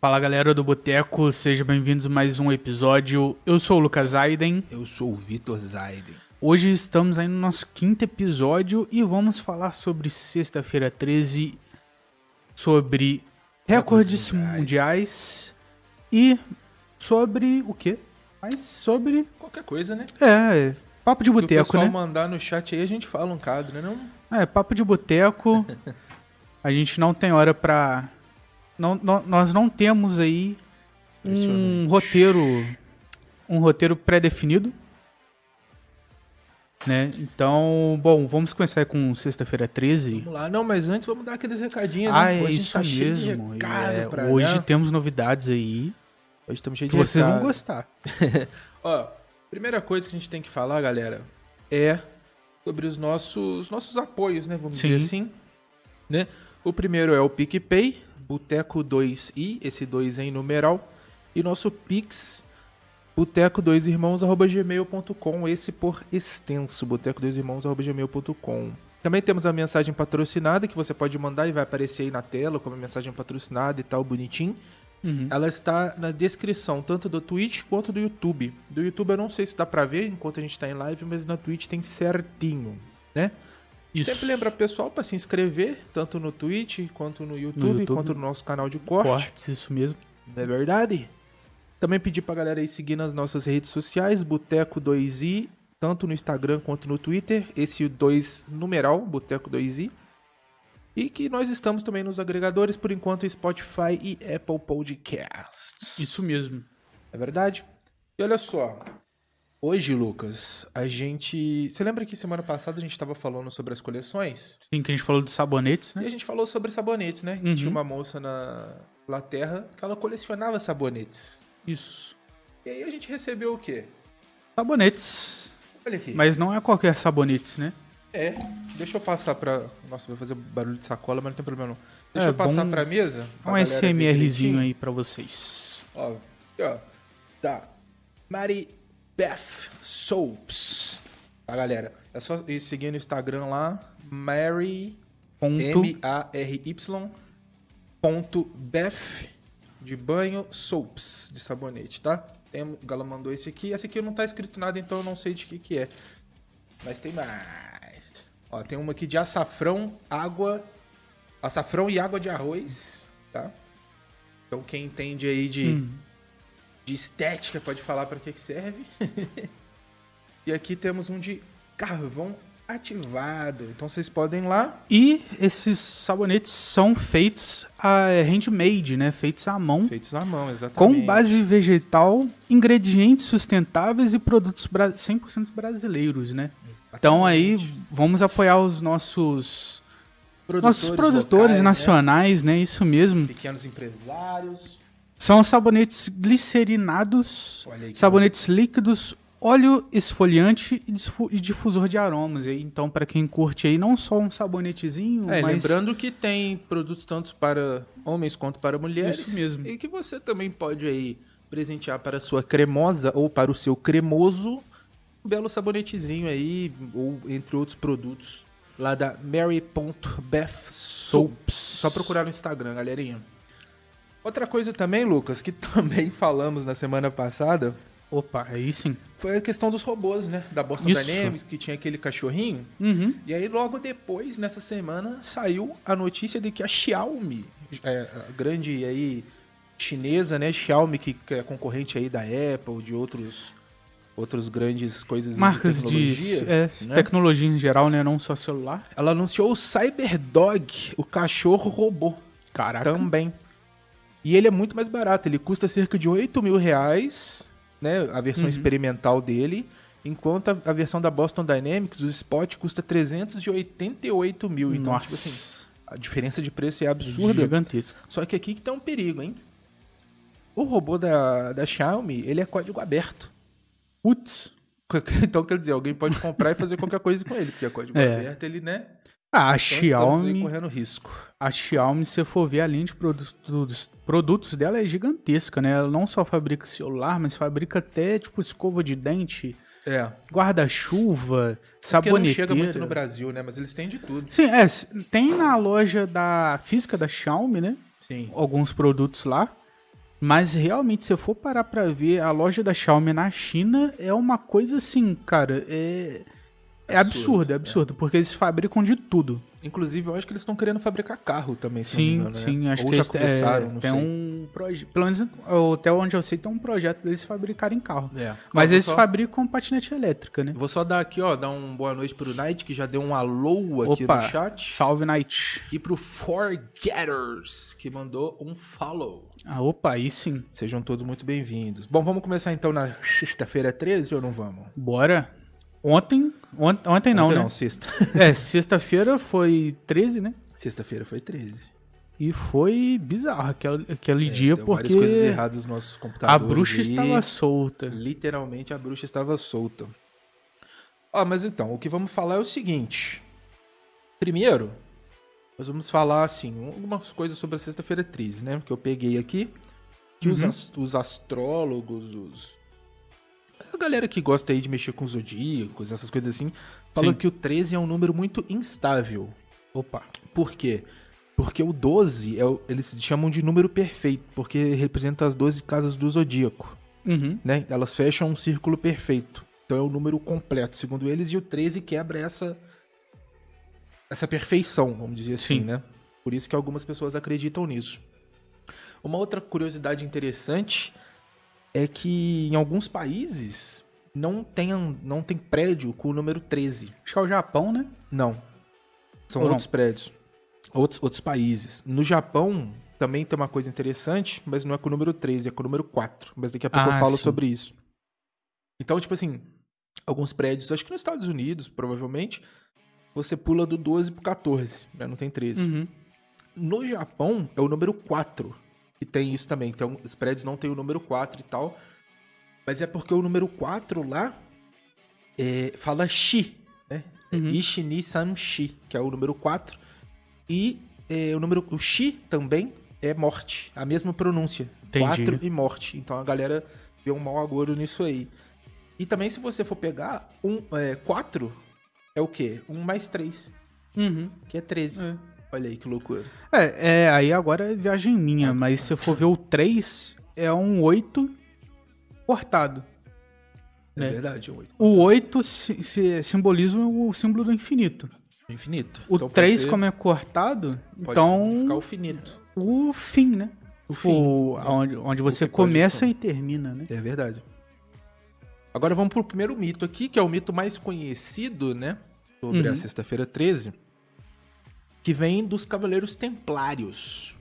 Fala galera do Boteco, sejam bem-vindos a mais um episódio. Eu sou o Lucas Aiden. Eu sou o Vitor Zaiden. Hoje estamos aí no nosso quinto episódio e vamos falar sobre sexta-feira 13, sobre recordes mundiais. mundiais e sobre o quê? Mas sobre. Qualquer coisa, né? É, papo de Se o boteco, pessoal né? mandar no chat aí, a gente fala um cadro, né? Não? É, papo de boteco. A gente não tem hora pra. Não, não- nós não temos aí um roteiro. Um roteiro pré-definido. Né? Então, bom, vamos começar com sexta-feira 13. Vamos lá. Não, mas antes vamos dar aqueles recadinhos, Ah, né? é isso tá mesmo. É, hoje temos novidades aí Hoje estamos cheios de vocês vão recado. gostar. Ó, primeira coisa que a gente tem que falar, galera, é sobre os nossos, nossos apoios, né? Vamos Sim. dizer assim. Né? O primeiro é o PicPay, Boteco 2i, esse 2 em numeral. E nosso Pix, boteco2irmãos.gmail.com, esse por extenso, boteco2irmãos.gmail.com. Também temos a mensagem patrocinada que você pode mandar e vai aparecer aí na tela como mensagem patrocinada e tal, bonitinho. Uhum. Ela está na descrição, tanto do Twitch quanto do YouTube. Do YouTube eu não sei se dá pra ver enquanto a gente tá em live, mas na Twitch tem certinho, né? Isso. Sempre lembra pessoal pra se inscrever, tanto no Twitch, quanto no YouTube, YouTube. quanto no nosso canal de corte. Cortes, isso mesmo. É verdade? Também pedir pra galera aí seguir nas nossas redes sociais, Boteco2i, tanto no Instagram quanto no Twitter. Esse 2 numeral, Boteco2i. E que nós estamos também nos agregadores, por enquanto, Spotify e Apple Podcasts. Isso mesmo. É verdade? E olha só. Hoje, Lucas, a gente. Você lembra que semana passada a gente estava falando sobre as coleções? Sim, que a gente falou dos sabonetes, E né? a gente falou sobre sabonetes, né? Que Uhum. tinha uma moça na Inglaterra que ela colecionava sabonetes. Isso. E aí a gente recebeu o quê? Sabonetes. Olha aqui. Mas não é qualquer sabonetes, né? É. Deixa eu passar pra. Nossa, vai fazer barulho de sacola, mas não tem problema não. Deixa É, eu passar bom- pra mesa. pra Um SMRzinho aí pra vocês. Ó, aqui, ó. Tá. Mary Beth Soaps. Tá, galera? É só ir seguir no Instagram lá. Mary. M-A-R-Y. Beth. De banho soaps. De sabonete, tá? Tem, o Gala mandou esse aqui. Esse aqui não tá escrito nada, então eu não sei de que que é. Mas tem mais. Ó, tem uma aqui de açafrão, água. Açafrão e água de arroz, tá? Então quem entende aí de Hum. De estética pode falar para que que serve. e aqui temos um de carvão ativado. Então vocês podem ir lá. E esses sabonetes são feitos a handmade, né? Feitos à mão. Feitos à mão, exatamente. Com base vegetal, ingredientes sustentáveis e produtos bra- 100% brasileiros, né? Então aí vamos apoiar os nossos nossos produtores locais, né? nacionais, né? Isso mesmo. Pequenos empresários. São sabonetes glicerinados, sabonetes líquidos, óleo esfoliante e difusor de aromas. Então, para quem curte aí, não só um sabonetezinho, É, mas lembrando que tem produtos tanto para homens quanto para mulheres. Isso mesmo. E que você também pode aí presentear para a sua cremosa ou para o seu cremoso um belo sabonetezinho aí, ou entre outros produtos lá da Mary.Beth Soaps. Só procurar no Instagram, galerinha. Outra coisa também, Lucas, que também falamos na semana passada, Opa, aí sim. foi a questão dos robôs, né? Da Boston Isso. Dynamics, que tinha aquele cachorrinho. Uhum. E aí, logo depois, nessa semana, saiu a notícia de que a Xiaomi, é, a grande aí chinesa, né? Xiaomi, que, é concorrente aí da Apple, de outros, outros grandes coisas Marcas de de, tecnologia, é, né? tecnologia em geral, né? Não só celular. Ela anunciou o Cyberdog, o cachorro robô, Caraca. também. E ele é muito mais barato, ele custa cerca de 8 mil reais, né? A versão Uhum. experimental dele. Enquanto a, a versão da Boston Dynamics, o Spot, custa 388 mil. Então, Nossa. tipo assim, a diferença de preço é absurda. Gigantesca. Só que aqui que tá um perigo, hein? O robô da, da Xiaomi, ele é código aberto. Putz. Então, quer dizer, alguém pode comprar e fazer qualquer coisa com ele, porque é código É. aberto, ele, né? Ah, a Então, Xiaomi, correndo risco. a Xiaomi, se você for ver a linha de produtos, produtos dela é gigantesca, né? Ela não só fabrica celular, mas fabrica até, tipo, escova de dente, É. guarda-chuva, Porque não saboneteira. chega muito no Brasil, né? Mas eles têm de tudo. Sim, é, tem na loja da física da Xiaomi, né? Sim. Alguns produtos lá. Mas realmente, se eu for parar pra ver, a loja da Xiaomi na China é uma coisa assim, cara, é. É absurdo, Absurdo, é absurdo, porque eles fabricam de tudo. Inclusive, eu acho que eles estão querendo fabricar carro também, se Sim, engano, né? sim, acho Ou que já eles começaram, é, não tem sei. um projeto. Pelo menos até onde eu sei, tem um projeto deles fabricarem carro. É. Mas eles só- fabricam patinete elétrica, né? Vou só dar aqui, ó, dar um boa noite pro Night, que já deu um alô aqui Opa, no chat. salve Night. E pro Forgetters, que mandou um follow. Ah, opa, aí sim. Sejam todos muito bem-vindos. Bom, vamos começar então na sexta-feira 13 ou não vamos? Bora. Ontem, ont- ontem não, Ontem né? Não, sexta. É, sexta-feira foi 13, né? Sexta-feira foi 13. E foi bizarro aquele, aquele dia, É, várias porque coisas erradas nos nossos a computadores. bruxa aí. estava solta. Literalmente a bruxa estava solta. Ó, mas então, o que vamos falar é o seguinte. Primeiro, nós vamos falar, assim, algumas coisas sobre a sexta-feira 13, né? Que eu peguei aqui. Que os, Uhum. as- os astrólogos, os. A galera que gosta aí de mexer com zodíacos, essas coisas assim, fala Sim. que o 13 é um número muito instável. Opa. Por quê? Porque o 12, é o- eles chamam de número perfeito, porque representa as 12 casas do zodíaco Uhum. né? Elas fecham um círculo perfeito. Então é o número completo, segundo eles, e o 13 quebra essa essa perfeição, vamos dizer assim, Sim. né? Por isso que algumas pessoas acreditam nisso. Uma outra curiosidade interessante é que em alguns países não tem, não tem prédio com o número 13. Acho que é o Japão, né? Não. São Ou não? outros prédios. Outros, outros países. No Japão também tem uma coisa interessante, mas não é com o número 13, é com o número 4. Mas daqui a pouco Ah, eu falo sim. sobre isso. Então, tipo assim, alguns prédios, acho que nos Estados Unidos, provavelmente, você pula do 12 pro 14, né? Não tem 13. Uhum. No Japão, é o número 4 que tem isso também. Então, os prédios não tem o número 4 e tal. Mas é porque o número 4 lá é, fala Shi, né? É Uhum. Ishi ni san Shi, que é o número 4. E é, o número o Shi também é morte, a mesma pronúncia. Entendi. 4 e morte. Então a galera vê um mau agouro nisso aí. E também, se você for pegar, um, é, 4 é o quê? 1 mais 3, Uhum. que é 13. É. Olha aí que loucura. É, é, aí agora é viagem minha, mas se eu for ver o 3, é um 8 cortado. É, É. verdade, é 8. O 8 se, se- simboliza o símbolo do infinito. Infinito. O Então pode 3, ser- como é cortado, então significar o finito. o fim, né? O O fim. onde, onde você que pode- começa e termina, né? É verdade. Agora vamos pro primeiro mito aqui, que é o mito mais conhecido, né? Sobre a Uhum. sexta-feira 13. Que vem dos Cavaleiros Templários,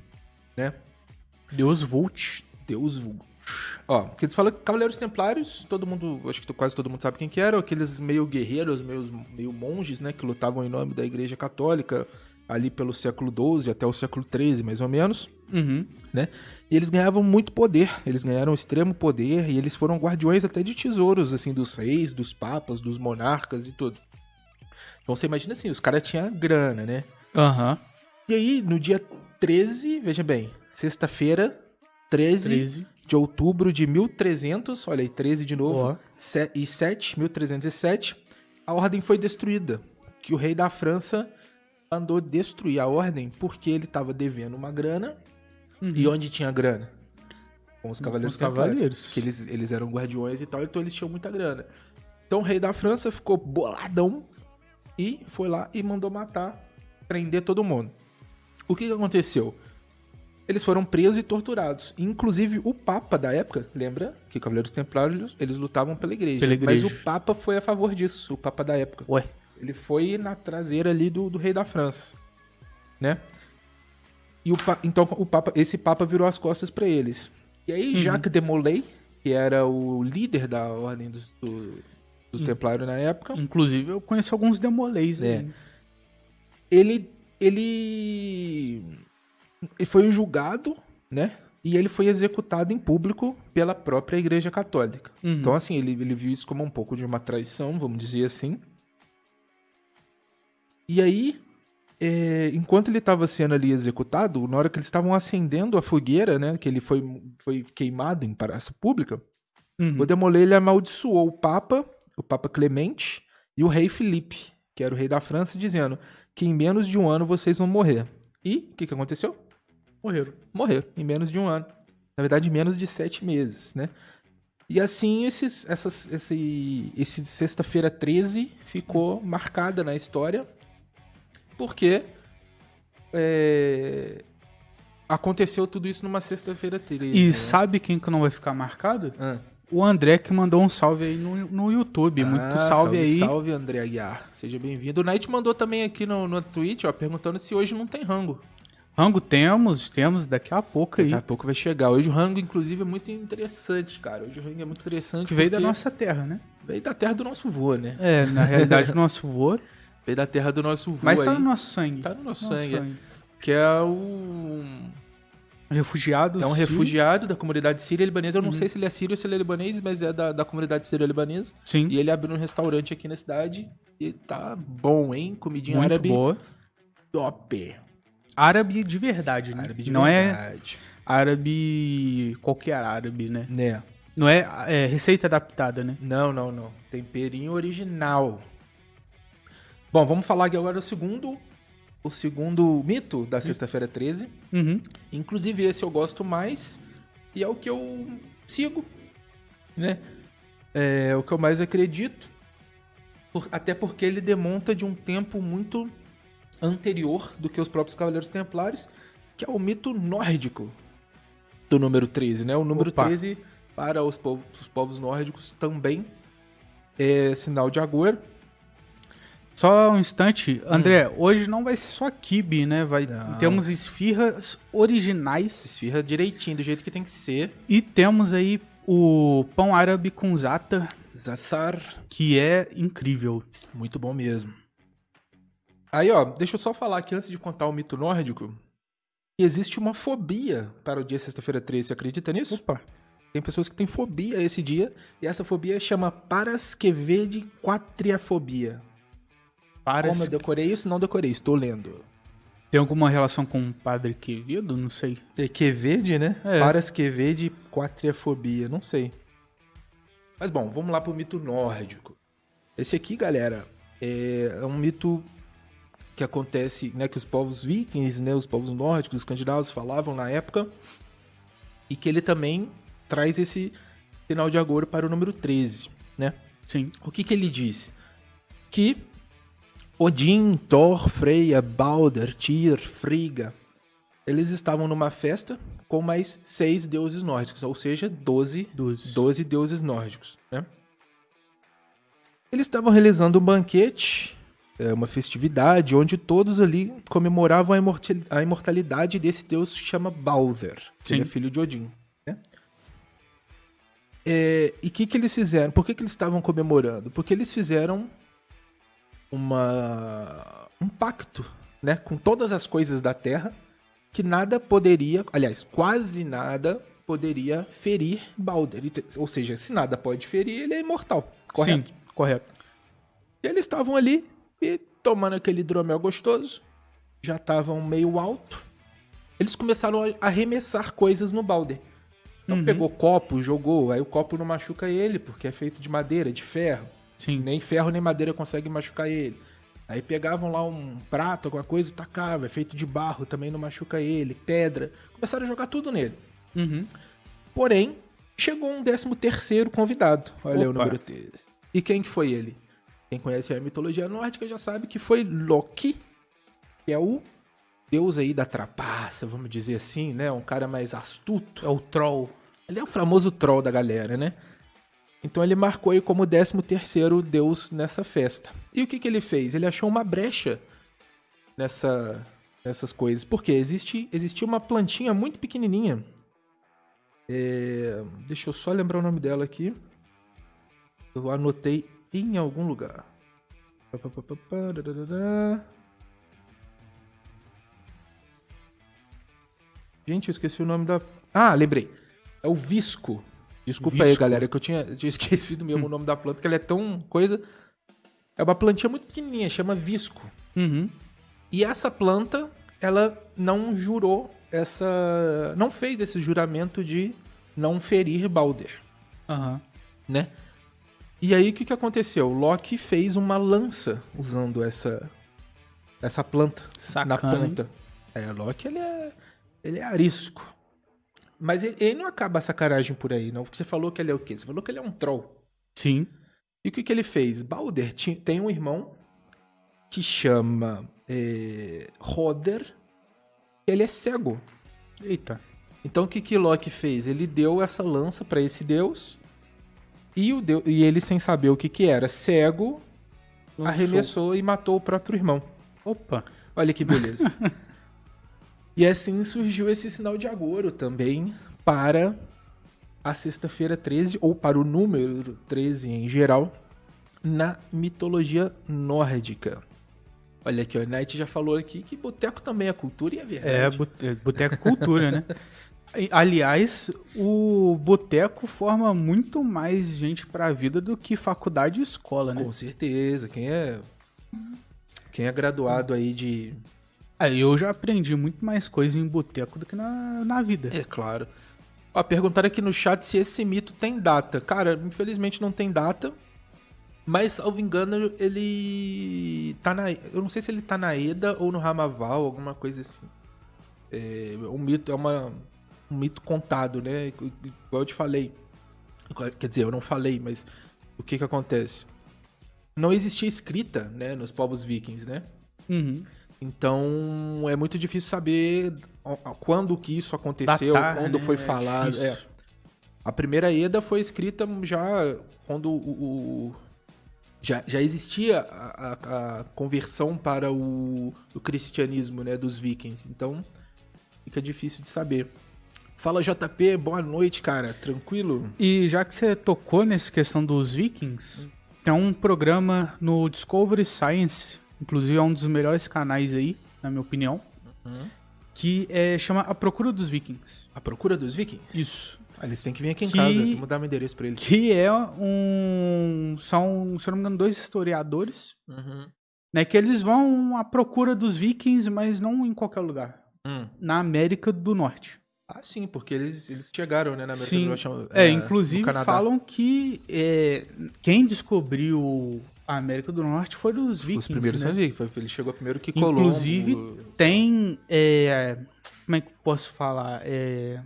né? Deus Vult. Deus vulgo. Ó, que eles falam que Cavaleiros Templários, todo mundo, acho que quase todo mundo sabe quem que eram, aqueles meio guerreiros, meio, meio monges, né, que lutavam em nome da Igreja Católica, ali pelo século XII até o século XIII, mais ou menos, Uhum. né? E eles ganhavam muito poder, eles ganharam extremo poder, e eles foram guardiões até de tesouros, assim, dos reis, dos papas, dos monarcas e tudo. Então você imagina assim, os caras tinham grana, né? Aham. E aí, no dia 13, veja bem, sexta-feira, 13, 13. de outubro de 1300, olha aí, 13 de novo, se- e 7, 1307, a ordem foi destruída. Que o rei da França mandou destruir a ordem porque ele estava devendo uma grana. E onde tinha grana? Com os cavaleiros Uhum. os cavaleiros. Que eles, eles eram guardiões e tal, então eles tinham muita grana. Então o rei da França ficou boladão e foi lá e mandou matar, prender todo mundo. O que, que aconteceu? Eles foram presos e torturados. Inclusive, o Papa da época, lembra? Que Cavaleiros Templários, eles lutavam pela igreja. Pela igreja. Mas o Papa foi a favor disso, o Papa da época. Ué. Ele foi na traseira ali do, do rei da França, né? E o, então o Papa, esse Papa virou as costas para eles. E aí Jacques de Molay, que era o líder da ordem dos, do- na época, Inclusive, eu conheço alguns demolês É. ele ele foi julgado, né? E ele foi executado em público pela própria Igreja Católica. Uhum. Então, assim, ele, ele viu isso como um pouco de uma traição, vamos dizer assim. E aí, é, enquanto ele estava sendo ali executado, na hora que eles estavam acendendo a fogueira, né? Que ele foi, foi queimado em praça pública, Uhum. o Demolay ele amaldiçoou o Papa, o Papa Clemente e o rei Felipe, que era o rei da França, dizendo que em menos de um ano vocês vão morrer. E o que, que aconteceu? Morreram. Morreram em menos de um ano. Na verdade, menos de sete meses, né? E assim, esses, essas, esse, esse sexta-feira 13 ficou marcada na história, porque é, aconteceu tudo isso numa sexta-feira 13. E né? sabe quem que não vai ficar marcado? Ah. O André que mandou um salve aí no, no YouTube. Muito Ah, salve, aí. Salve, André Aguiar. Seja bem-vindo. O Knight mandou também aqui no, no Twitch, ó, perguntando se hoje não tem rango. Rango temos, temos daqui a pouco aí. Daqui a pouco vai chegar. Hoje o rango, inclusive, é muito interessante, cara. Hoje o rango é muito interessante. Que veio da nossa terra, né? Veio da terra do nosso vô, né? É, na realidade, o nosso vô. Veio da terra do nosso vô Mas tá aí, no nosso sangue. Tá no nosso Nosso sangue, é. Que é o... Refugiado. É um sírio. refugiado da comunidade síria-libanesa. Eu não sei se ele é sírio ou se ele é libanês, mas é da, da comunidade sírio-libanesa. Sim. E ele abriu um restaurante aqui na cidade. E tá bom, hein? Comidinha muito árabe boa. top. Árabe de verdade, né? Árabe de não é verdade. árabe qualquer árabe, né? Né? Não é, é receita adaptada, né? Não, não, não. Temperinho original. Bom, vamos falar aqui agora do segundo, o segundo mito da sexta-feira 13. Uhum. Inclusive esse eu gosto mais e é o que eu sigo, né? É o que eu mais acredito. Por- até porque ele demonta de um tempo muito anterior do que os próprios Cavaleiros Templários, que é o mito nórdico do número 13, né? O número Opa. 13 para os povos, os povos nórdicos também é sinal de Agor. Só um instante, André, hoje não vai ser só kibe, né? Vai, Não. temos esfirras originais Esfirra direitinho, do jeito que tem que ser. e temos aí o pão árabe com zata, Zathar que é incrível. Muito bom mesmo. Aí, ó, deixa eu só falar aqui antes de contar o mito nórdico. que Existe uma fobia para o dia sexta-feira 13, você acredita nisso? Opa. Tem pessoas que têm fobia esse dia, e essa fobia chama Parasquevede Quatriafobia. Para Como eu decorei isso? Não decorei, estou lendo. Tem alguma relação com o Padre Quevedo? Não sei. É Quevede, né? É. Parasquevede Quatriafobia, não sei. Mas bom, vamos lá pro mito nórdico. Esse aqui, galera, é um mito que acontece, né, que os povos vikings, né, os povos nórdicos, os escandinavos falavam na época, e que ele também traz esse sinal de agouro para o número 13, né? Sim. O que que ele diz? Que Odin, Thor, Freya, Balder, Tyr, Frigga, eles estavam numa festa com mais seis deuses nórdicos, ou seja, 12, Dos... 12 deuses nórdicos, né? Eles estavam realizando um banquete, é, uma festividade, onde todos ali comemoravam a imortalidade desse deus que chama Balder, que Sim. ele é filho de Odin. né? É, e o que, que eles fizeram? Por que, que eles estavam comemorando? Porque eles fizeram uma, um pacto né, com todas as coisas da Terra que nada poderia, aliás, quase nada poderia ferir Balder. Ou seja, se nada pode ferir, ele é imortal. Correto? Sim, correto. E eles estavam ali e tomando aquele hidromel gostoso, já estavam meio alto. Eles começaram a arremessar coisas no Balder. Então Uhum. pegou copo, jogou, aí o copo não machuca ele, porque é feito de madeira, de ferro. Sim. Nem ferro nem madeira consegue machucar ele. Aí pegavam lá um prato, alguma coisa e tacavam, é feito de barro, também não machuca ele, pedra. Começaram a jogar tudo nele. Uhum. Porém, chegou um décimo terceiro convidado. Olha aí o Opa. número 13. E quem que foi ele? Quem conhece a mitologia nórdica já sabe que foi Loki, que é o deus aí da trapaça, vamos dizer assim, né? Um cara mais astuto. É o troll. Ele é o famoso troll da galera, né? Então ele marcou aí como 13 terceiro deus nessa festa. E o que, que ele fez? Ele achou uma brecha nessa, nessas coisas. Porque existe, existia uma plantinha muito pequenininha. É, deixa eu só lembrar o nome dela aqui. Eu anotei em algum lugar. Gente, eu esqueci o nome da. Ah, lembrei. É o visco. Desculpa aí, Visco. galera, que eu tinha, tinha esquecido mesmo o nome da planta, que ela é tão coisa. É uma plantinha muito pequenininha, chama visco. Uhum. E essa planta, ela não jurou essa. Não fez esse juramento de não ferir Balder, Aham. né? E aí o que, que aconteceu? Loki fez uma lança usando essa essa planta na Sacana, hein? É, Loki ele é ele é arisco. Mas ele, ele não acaba a sacanagem por aí, não. Porque você falou que ele é o quê? Você falou que ele é um troll. Sim. E o que, que ele fez? Balder ti- tem um irmão que chama é, Roder. Ele é cego. Eita. Então o que, que Loki fez? Ele deu essa lança pra esse deus. E, o deus, e ele, sem saber o que, que era, cego, Lançou. arremessou e matou o próprio irmão. Opa. Olha que beleza. e assim surgiu esse sinal de agouro também para a sexta-feira 13, ou para o número 13 em geral, na mitologia nórdica. Olha aqui, o Knight já falou aqui que boteco também é cultura e é É, verdade. bote- boteco cultura, né? Aliás, o boteco forma muito mais gente pra vida do que faculdade e escola, né? Com certeza. Quem é quem é graduado aí de Aí eu já aprendi muito mais coisa em boteco do que na, na vida. É claro. Ó, perguntaram aqui no chat se esse mito tem data. Cara, infelizmente não tem data. Mas, salvo engano, ele tá na. Eu não sei se ele tá na Eda ou no Ramaval, alguma coisa assim. É um mito, é uma, um mito contado, né? Igual eu te falei. Quer dizer, eu não falei, mas o que que acontece? Não existia escrita, né, nos povos vikings, né? Uhum. Então é muito difícil saber quando que isso aconteceu, Datar, quando né? foi É falado. difícil. é. A primeira Eda foi escrita já quando o, o- já, já existia a, a- a conversão para o, o cristianismo, né, dos vikings. Então fica difícil de saber. Fala JP, boa noite, cara. Tranquilo? E já que você tocou nessa questão dos vikings, tem um programa no Discovery Science, inclusive é um dos melhores canais aí, na minha opinião, que é, chama A Procura dos Vikings. A procura dos vikings? Isso. Ah, eles têm que vir aqui em Que- casa. Vou mudar meu endereço pra eles. Que é um. São, se eu não me engano, dois historiadores, Uhum. né? Que eles vão à procura dos vikings, mas não em qualquer lugar. Hum. Na América do Norte. Ah, sim, porque eles, eles chegaram, né, na América Sim. do Norte. É, no inclusive falam que é, quem descobriu a América do Norte foi os vikings. Os primeiros né? são vikings, ele chegou primeiro que Colombo. Inclusive, tem. é, como é que posso falar? É,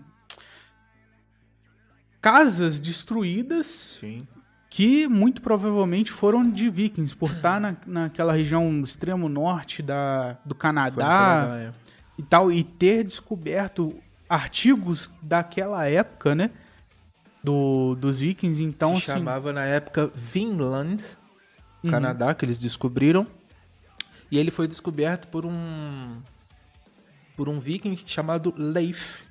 casas destruídas Sim. que muito provavelmente foram de vikings, por estar na, naquela região extremo norte da, do Canadá, Canadá, é. e tal, e ter descoberto artigos daquela época, né? Do, dos vikings, então Se assim. chamava na época Vinland, Uhum. Canadá, que eles descobriram. E ele foi descoberto por um por um viking chamado Leif,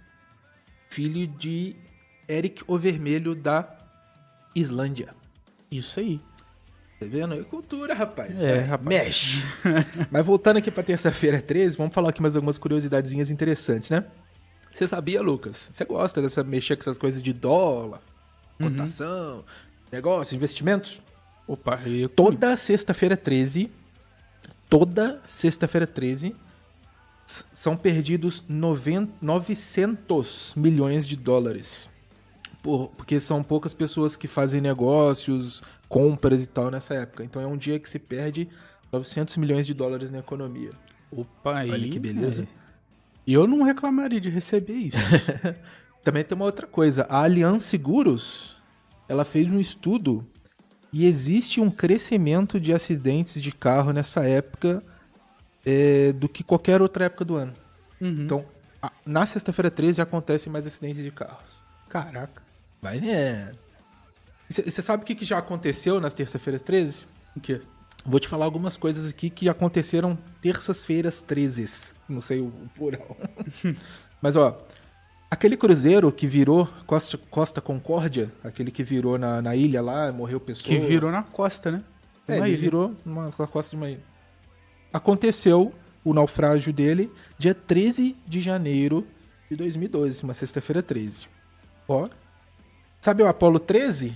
filho de Eric o Vermelho da Islândia. Isso aí. Tá vendo? É cultura, rapaz. É, Vai, rapaz. Mexe. Mas voltando aqui pra terça-feira 13, vamos falar aqui mais algumas curiosidadezinhas interessantes, né? Você sabia, Lucas? Você gosta dessa mexer com essas coisas de dólar, Uhum. cotação, negócio, investimentos? Opa, eu Toda sexta-feira 13, toda sexta-feira 13, s- são perdidos noven- 900 milhões de dólares. Por- porque são poucas pessoas que fazem negócios, compras e tal nessa época. Então é um dia que se perde 900 milhões de dólares na economia. Opa, aí. Olha que beleza. é. E eu não reclamaria de receber isso. Também tem uma outra coisa. A Allianz Seguros, ela fez um estudo e existe um crescimento de acidentes de carro nessa época é, do que qualquer outra época do ano. Uhum. Então, a- na sexta-feira 13 acontecem mais acidentes de carros. Caraca. Vai né? Você sabe o que, que já aconteceu nas terça-feiras 13? O quê? Vou te falar algumas coisas aqui que aconteceram terças-feiras 13. Não sei o o plural. Mas, ó, aquele cruzeiro que virou Costa, Costa Concórdia, aquele que virou na, na ilha lá, morreu pessoa. Que virou na costa, né? É, ele ilha. virou numa com a costa de uma ilha. Aconteceu o naufrágio dele dia 13 de janeiro de 2012, uma sexta-feira 13. Ó. Sabe o Apolo 13?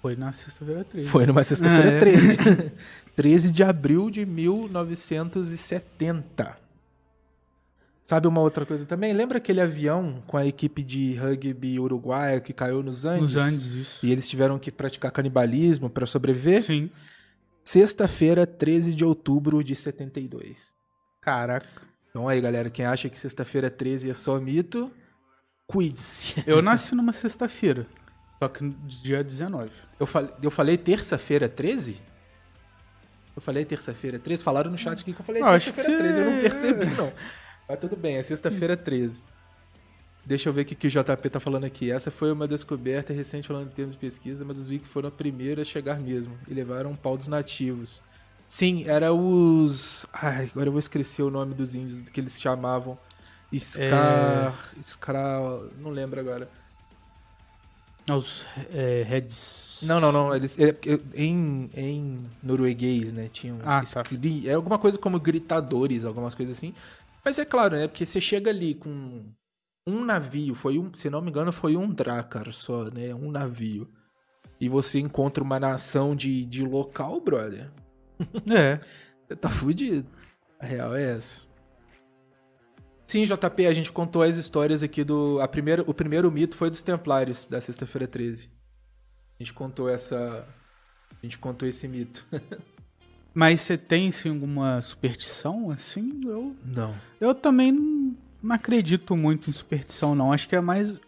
Foi na sexta-feira 13. Foi numa sexta-feira Ah, é? 13. 13 de abril de 1970. Sabe uma outra coisa também? Lembra aquele avião com a equipe de rugby uruguaia que caiu nos Andes? Nos Andes, isso. E eles tiveram que praticar canibalismo para sobreviver? Sim. Sexta-feira, 13 de outubro de 72. Caraca. Então aí, galera, quem acha que sexta-feira 13 é só mito, Cuide-se. Eu nasci numa sexta-feira. Só que dia 19. Eu falei, eu falei terça-feira 13? Eu falei terça-feira 13? Falaram no chat aqui que eu falei terça-feira que 13. Eu não percebi, não. Mas tudo bem, é sexta-feira 13. Deixa eu ver o que, que o JP tá falando aqui. Essa foi uma descoberta recente falando em termos de pesquisa, mas os vikings foram a primeira a chegar mesmo. E levaram um pau dos nativos. Sim, era os... Ai, agora eu vou esquecer o nome dos índios que eles chamavam. Scar... Scar... Não lembro agora. Os é, Reds. Não, não, não. Eles, é, em, em norueguês, né? Tinham. Ah, tá. É alguma coisa como gritadores, algumas coisas assim. Mas é claro, né? Porque você chega ali com um navio, foi um, se não me engano, foi um Drakkar só, né? Um navio. E você encontra uma nação de, de local, brother. É. Você tá fudido. A real é essa. Sim, JP, a gente contou as histórias aqui do. A primeira, o primeiro mito foi dos Templários, da Sexta-feira 13. A gente contou essa. A gente contou esse mito. Mas você tem, assim, alguma superstição, assim? Eu, Não. eu também não, acredito muito em superstição, não. Acho que é mais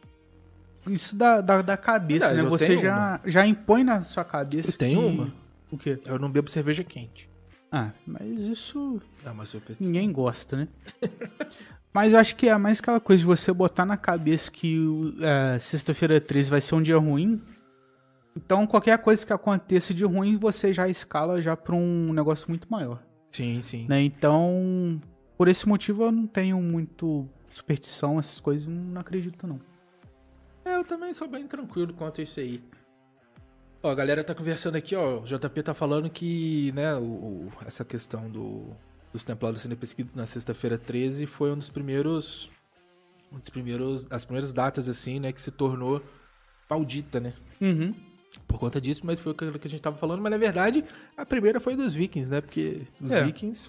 isso da, da, da cabeça, né? Você já, já impõe na sua cabeça Eu tenho que- uma. O quê? Eu não bebo cerveja quente. Ah, mas isso É uma superstição. ninguém gosta, né? mas eu acho que é mais aquela coisa de você botar na cabeça que é, sexta-feira 13 vai ser um dia ruim. Então, qualquer coisa que aconteça de ruim, você já escala já pra um negócio muito maior. Sim, sim. né? Então, por esse motivo eu não tenho muito superstição, essas coisas, não acredito não. É, eu também sou bem tranquilo quanto a isso aí. Ó, a galera tá conversando aqui, ó. O JP tá falando que, né, o, o- essa questão do, dos Templários sendo pesquisados na sexta-feira 13 foi um dos primeiros. Um dos primeiros. As primeiras datas, assim, né, que se tornou maldita, né? Uhum. Por conta disso, mas foi aquilo que a gente tava falando. Mas na verdade, a primeira foi dos Vikings, né? Porque os É. Vikings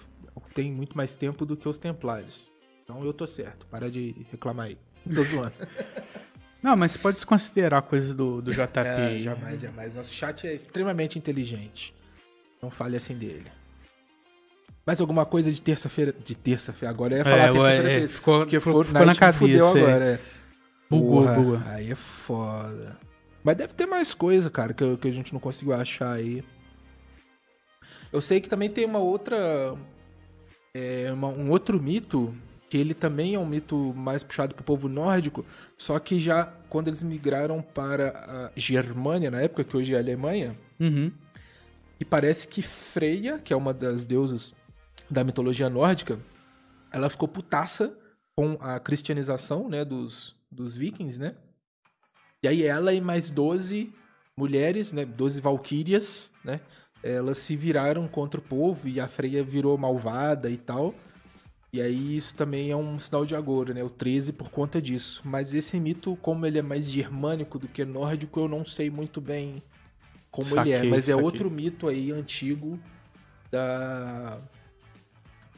têm muito mais tempo do que os Templários. Então eu tô certo. Para de reclamar aí. Tô zoando. Não, mas você pode desconsiderar coisas do, do JP. É, jamais, jamais. Nosso chat é extremamente inteligente. Não fale assim dele. Mais alguma coisa de terça-feira? De terça-feira. Agora eu ia falar É, terça-feira. é, 13, ficou, porque ficou, ficou na cabeça. fudeu é. agora. É. Bugou, Porra, bugou. Aí é foda. Mas deve ter mais coisa, cara, que, que a gente não conseguiu achar aí. Eu sei que também tem uma outra. é, uma- um outro mito, que ele também é um mito mais puxado pro povo nórdico, só que já quando eles migraram para a Germânia, na época que hoje é a Alemanha, Uhum. e parece que Freya, que é uma das deusas da mitologia nórdica, ela ficou putaça com a cristianização, né, dos, dos vikings, né? E aí ela e mais 12 mulheres, né, 12 valquírias, né? Elas se viraram contra o povo e a Freya virou malvada e tal. E aí isso também é um sinal de agora, né? O 13 por conta disso. Mas esse mito, como ele é mais germânico do que nórdico, eu não sei muito bem como ele é. Saquei, Mas é saquei. outro mito aí antigo da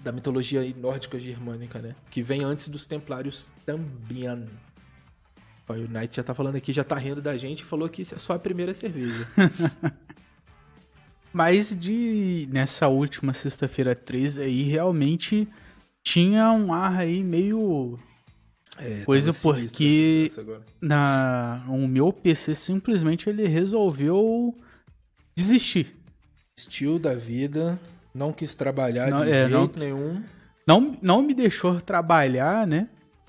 da mitologia nórdica germânica, né? Que vem antes dos templários também. O Knight já tá falando aqui, já tá rindo da gente e falou que isso é só a primeira cerveja. Mas de nessa última sexta-feira 13 aí, realmente tinha um ar aí meio É, Coisa porque- na o meu PC simplesmente ele resolveu desistir. Estilo da vida, não quis trabalhar Não, de é, jeito não- nenhum. Não, não me deixou trabalhar, né?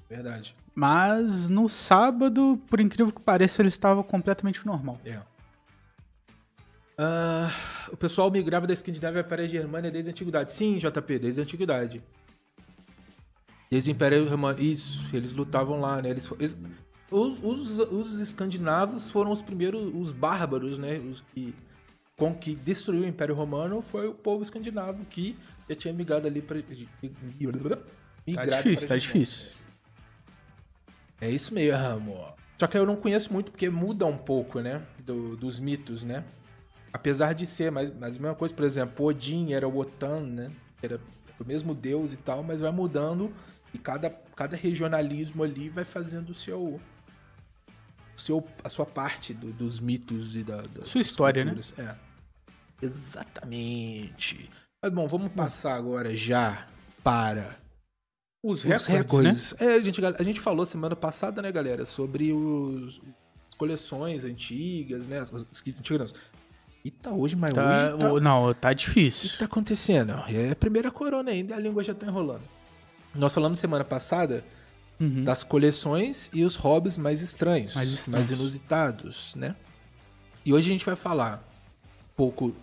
Verdade. Mas no sábado, por incrível que pareça, ele estava completamente normal. É. Ah, o pessoal migrava da Escandinávia para a Germânia desde a antiguidade. Sim, JP, desde a antiguidade. Desde o Império Romano. Isso, eles lutavam lá, né? Eles, eles- os, os, os escandinavos foram os primeiros, os bárbaros, né? Os que, com que destruiu o Império Romano foi o povo escandinavo que já tinha migrado ali para. Tá difícil, tá difícil. É isso mesmo. Só que eu não conheço muito porque muda um pouco, né? do- dos mitos, né? Apesar de ser, mas, mas a mesma coisa, por exemplo, Odin era o Wotan, né? Era o mesmo deus e tal, mas vai mudando e cada, cada regionalismo ali vai fazendo o seu, o seu a sua parte do- dos mitos e da, da Sua história, né? culturas. É. Exatamente. Mas bom, vamos passar agora já para Os Os recordes, né? recordes. É, a gente, a gente falou semana passada, né, galera, sobre os as coleções antigas, né? As, antigas. E tá hoje, mas Tá, hoje tá, não, tá O que difícil. tá acontecendo? É a primeira corona ainda, a língua já tá enrolando. Nós falamos semana passada Uhum. das coleções e os hobbies mais estranhos, Mais estranhos. inusitados, né? E hoje a gente vai falar um pouco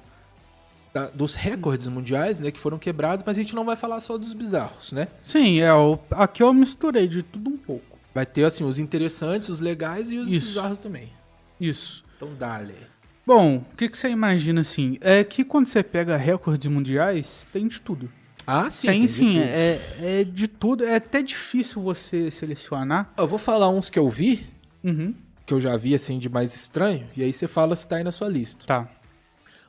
da- dos recordes mundiais, né, que foram quebrados, mas a gente não vai falar só dos bizarros, né? Sim, é, o- aqui eu misturei de tudo um pouco. Vai ter assim os interessantes, os legais e os Isso. bizarros também. Isso. Então dale. Bom, o que, que você imagina assim? É que quando você pega recordes mundiais, tem de tudo. Ah, sim. tem de sim, é, é de tudo. É até difícil você selecionar. Eu vou falar uns que eu vi, Uhum. que eu já vi assim de mais estranho, e aí você fala se tá aí na sua lista. Tá.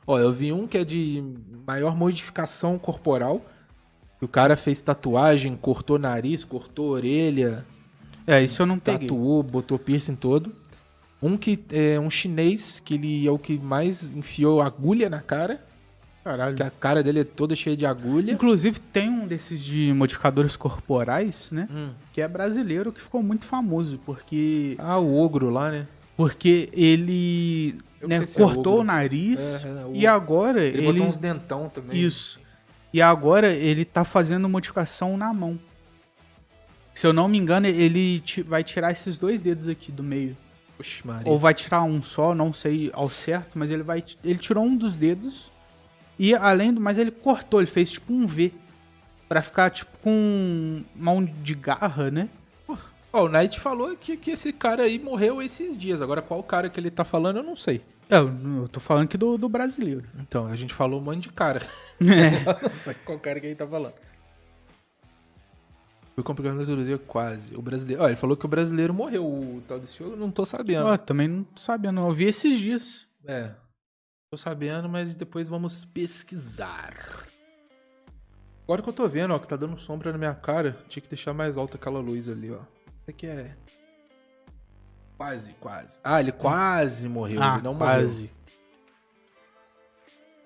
Ó, eu vi um que é de maior modificação corporal. O cara fez tatuagem, cortou nariz, cortou orelha, É, isso eu não peguei. tatuou, botou piercing todo. Um que é um chinês, que ele é o que mais enfiou agulha na cara. Caralho. Que a cara dele é toda cheia de agulha. Inclusive, tem um desses de modificadores corporais, né? Hum. Que é brasileiro, que ficou muito famoso, porque, Ah, o ogro lá, né? porque ele né, é cortou o nariz É, é, o- e agora Ele, ele... botou uns dentão também. Isso. E agora ele tá fazendo modificação na mão. Se eu não me engano, ele vai tirar esses dois dedos aqui do meio. Oxe, Maria. Ou vai tirar um só, não sei ao certo, mas ele vai. Ele tirou um dos dedos. E além do mais, ele cortou, ele fez tipo um V. Pra ficar tipo com mão de garra, né? Ó, o Knight falou que, que esse cara aí morreu esses dias. Agora, qual cara que ele tá falando, eu não sei. É, eu, tô falando aqui do, do brasileiro. Então, a gente falou um monte de cara. É. não sei qual cara que ele tá falando. Foi complicado no Brasil, quase. O brasileiro. Ó, ele falou que o brasileiro morreu. O tal desse eu não tô sabendo. Ó, também não tô sabendo, eu vi esses dias. É. Tô sabendo, mas depois vamos pesquisar. Agora que eu tô vendo, ó, que tá dando sombra na minha cara, tinha que deixar mais alta aquela luz ali, ó. Isso aqui é. Quase, quase. Ah, ele quase morreu. ah, ele não quase. morreu.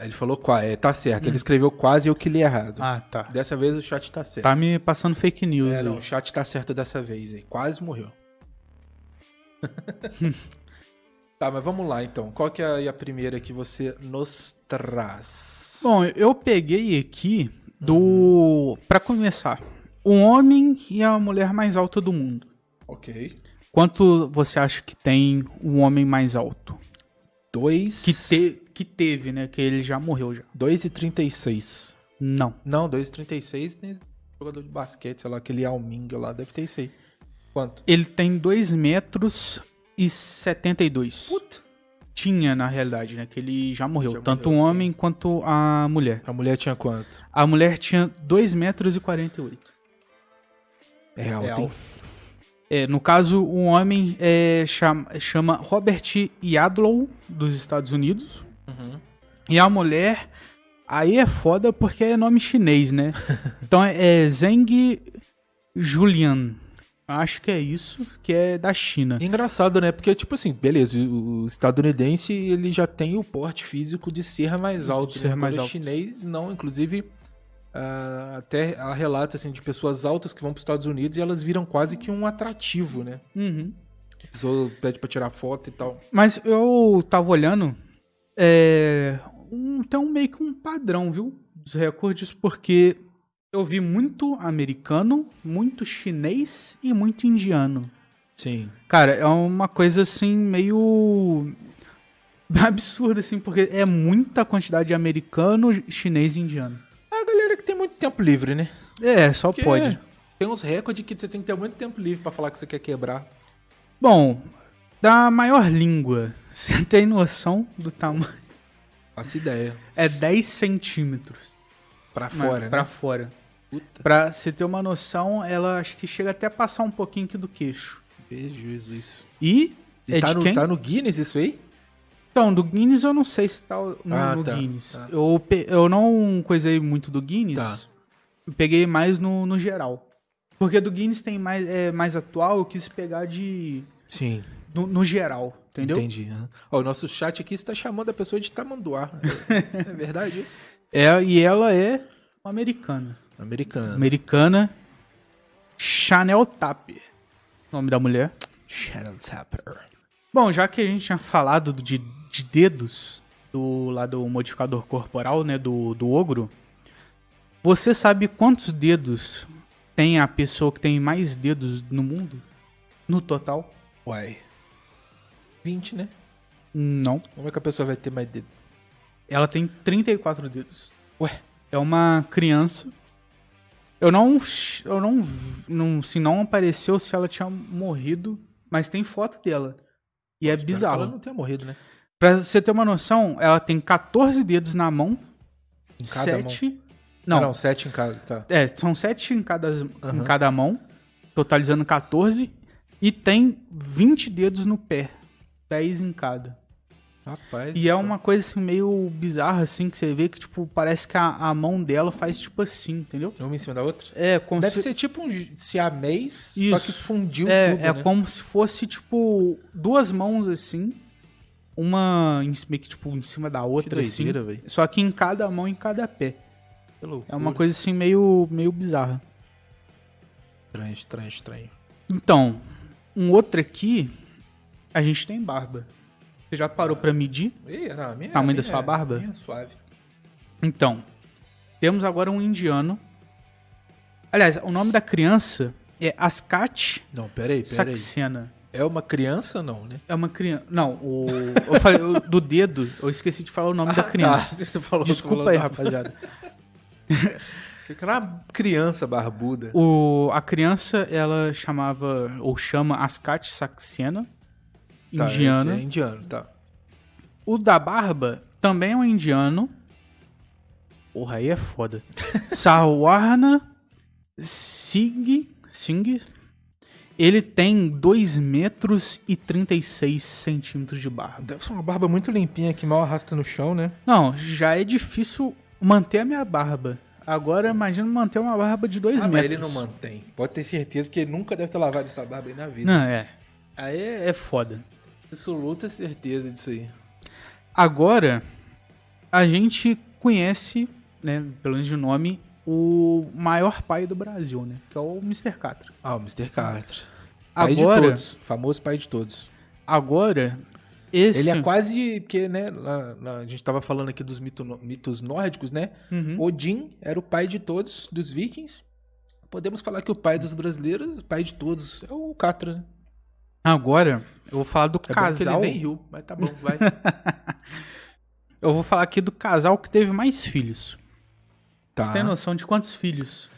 Ele falou quase. É, tá certo. Ele escreveu quase e eu que li errado. Ah, tá. Dessa vez o chat tá certo. Tá me passando fake news É, não, o chat tá certo dessa vez aí. Quase morreu. tá, mas vamos lá então. Qual que é a primeira que você nos traz? Bom, eu peguei aqui do. Pra começar, o homem e a mulher mais alta do mundo. Ok. Quanto você acha que tem o homem mais alto? Dois... Que, te... que teve, né? Que ele já morreu já. 2,36. Não. Não, 2,36 tem jogador de basquete, sei lá, aquele Alminga lá, deve ter isso aí. Quanto? Ele tem 2 metros e 72. Puta. Tinha, na realidade, né? Que ele já morreu. Já tanto morreu, o homem quanto a mulher. A mulher tinha quanto? A mulher tinha 2 metros e 48. É alto, Real. hein? É, no caso, o homem é, chama, chama Robert Yadlow, dos Estados Unidos. Uhum. E a mulher, aí é foda porque é nome chinês, né? então é Zheng Julian. Acho que é isso, que é da China. Engraçado, né? Porque, tipo assim, beleza, o o estadunidense ele já tem o porte físico de ser mais De alto. ser né? mais Quando é alto. chinês, não. Inclusive, ah, até há relatos assim, de pessoas altas que vão para os Estados Unidos e elas viram quase que um atrativo, né? Uhum. A pessoa pede pra tirar foto e tal. Mas eu tava olhando, é, um, tem um meio que um padrão, viu? Dos recordes, porque eu vi muito americano, muito chinês e muito indiano. Sim. Cara, é uma coisa assim meio absurda assim, porque é muita quantidade de americano, chinês e indiano. A galera que tem muito tempo livre, né? É, só Porque pode. Tem uns recordes que você tem que ter muito tempo livre pra falar que você quer quebrar. Bom, da maior língua, você tem noção do tamanho? Faço ideia. É 10 centímetros. Pra Mas fora, pra né? fora. Puta. Pra você ter uma noção, ela acho que chega até a passar um pouquinho aqui do queixo. Beijo, Jesus. E, E é tá, no, quem? tá no Guinness isso aí? Então, do Guinness eu não sei se tá no, Ah, no tá, Guinness. tá. Eu, pe- eu não coisei muito do Guinness. Tá. Eu peguei mais no, no geral. Porque do Guinness tem mais, é, mais atual, eu quis pegar de. Sim. No, no geral, entendeu? Entendi. Ó, o nosso chat aqui está chamando a pessoa de tamanduá. é verdade isso? É, e ela é uma americana. Americano. Americana. Chanel Tapper. Nome da mulher. Channel Tapper. Bom, já que a gente tinha falado de, de dedos do lado do modificador corporal, né, do, do ogro, você sabe quantos dedos tem a pessoa que tem mais dedos no mundo? No total? Uai. 20, né? Não. Como é que a pessoa vai ter mais dedo? Ela tem 34 dedos. Ué. É uma criança. Eu não. Eu não. não se não apareceu se ela tinha morrido, mas tem foto dela. E é Ela bizarro. não tenha morrido, né? Pra você ter uma noção, ela tem 14 dedos na mão. Em cada mão. 7. Não, Não, não, 7 em cada. Tá. é, são 7 em cada, em Aham. cada mão, totalizando 14. E tem 20 dedos no pé. 10 em cada. Rapaz. E é uma coisa assim meio bizarra, assim, que você vê que, tipo, parece que a, a mão dela faz tipo assim, entendeu? Uma em cima da outra? É, como Deve se, ser tipo um siamês, só Isso. que fundiu é, tudo, é né? como se fosse, tipo, duas mãos assim. Uma em, meio que, tipo, em cima da outra, assim. doideira, véi. Só que em cada mão e em cada pé. Que. É uma coisa assim meio, meio bizarra. Estranho, estranho, estranho. Então, um outro aqui, a gente tem barba. Você já parou pra medir? Ih, não, minha, Tamanho a da minha- sua barba? a Minha é suave. Então, temos agora um indiano. Aliás, o nome da criança é Ascat Não, peraí, peraí. Saxena. É uma criança não, né? É uma criança. Não, o. Eu falei o- do dedo, eu esqueci de falar o nome da criança. Ah, você falou, Desculpa aí, rapaziada. Você era uma criança barbuda. O, a criança, ela chamava, ou chama Ascat Saxena, Tá, indiana. é indiano, tá. O da barba também é um indiano. Porra, aí é foda. Sawarna Singh. Singh. Ele tem 2 metros e 36 centímetros de barba. Deve ser uma barba muito limpinha que mal arrasta no chão, né? Não, já é difícil manter a minha barba. Agora imagina manter uma barba de 2 Ah, mas metros. ele não mantém. Pode ter certeza que ele nunca deve ter lavado essa barba aí na vida. Não, é. Aí é, é foda. Absoluta certeza disso aí. Agora, a gente conhece, né, pelo menos de nome, o maior pai do Brasil, né? Que é o Mr. Catra. Ah, o Mr. Carter. Pai Agora, de todos. Famoso pai de todos. agora, esse... Ele é quase. Porque, né? a gente tava falando aqui dos mito, mitos nórdicos, né? Uhum. Odin era o pai de todos, dos vikings. Podemos falar que o pai dos brasileiros, pai de todos, é o Catra, né? Agora, eu vou falar do É que casal... nem riu, mas tá bom, vai. Eu vou falar aqui do casal que teve mais filhos. Tá. Você tem noção de quantos filhos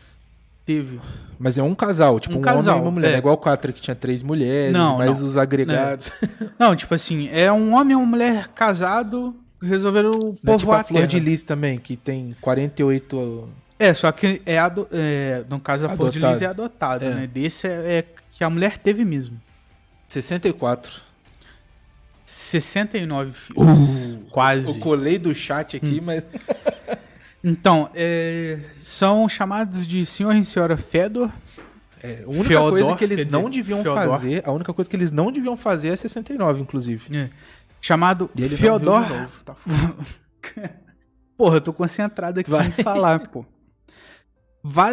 teve? Mas é um casal, tipo Um um, casal, homem e uma mulher. é. Não é igual o Catra que tinha três mulheres, Não, mais não. os agregados. Não, tipo assim, é um homem e uma mulher casado resolveram Não é tipo povoar a Flor terra. de Lis também, que tem 48. É, só que é, ado- é, no caso da Flor de. Lis é adotado, É. né? Desse é, é que a mulher teve mesmo. 64. 69 filhos. Quase. Eu colei do chat aqui, mas. Então, é, são chamados de senhor e senhora Fedor. É, a única Feodor, coisa que eles não deviam Feodor. fazer, a única coisa que eles não deviam fazer é 69, inclusive. é, chamado E ele Feodor. novo, tá? Porra, eu tô concentrado aqui Vai. pra falar, pô. Va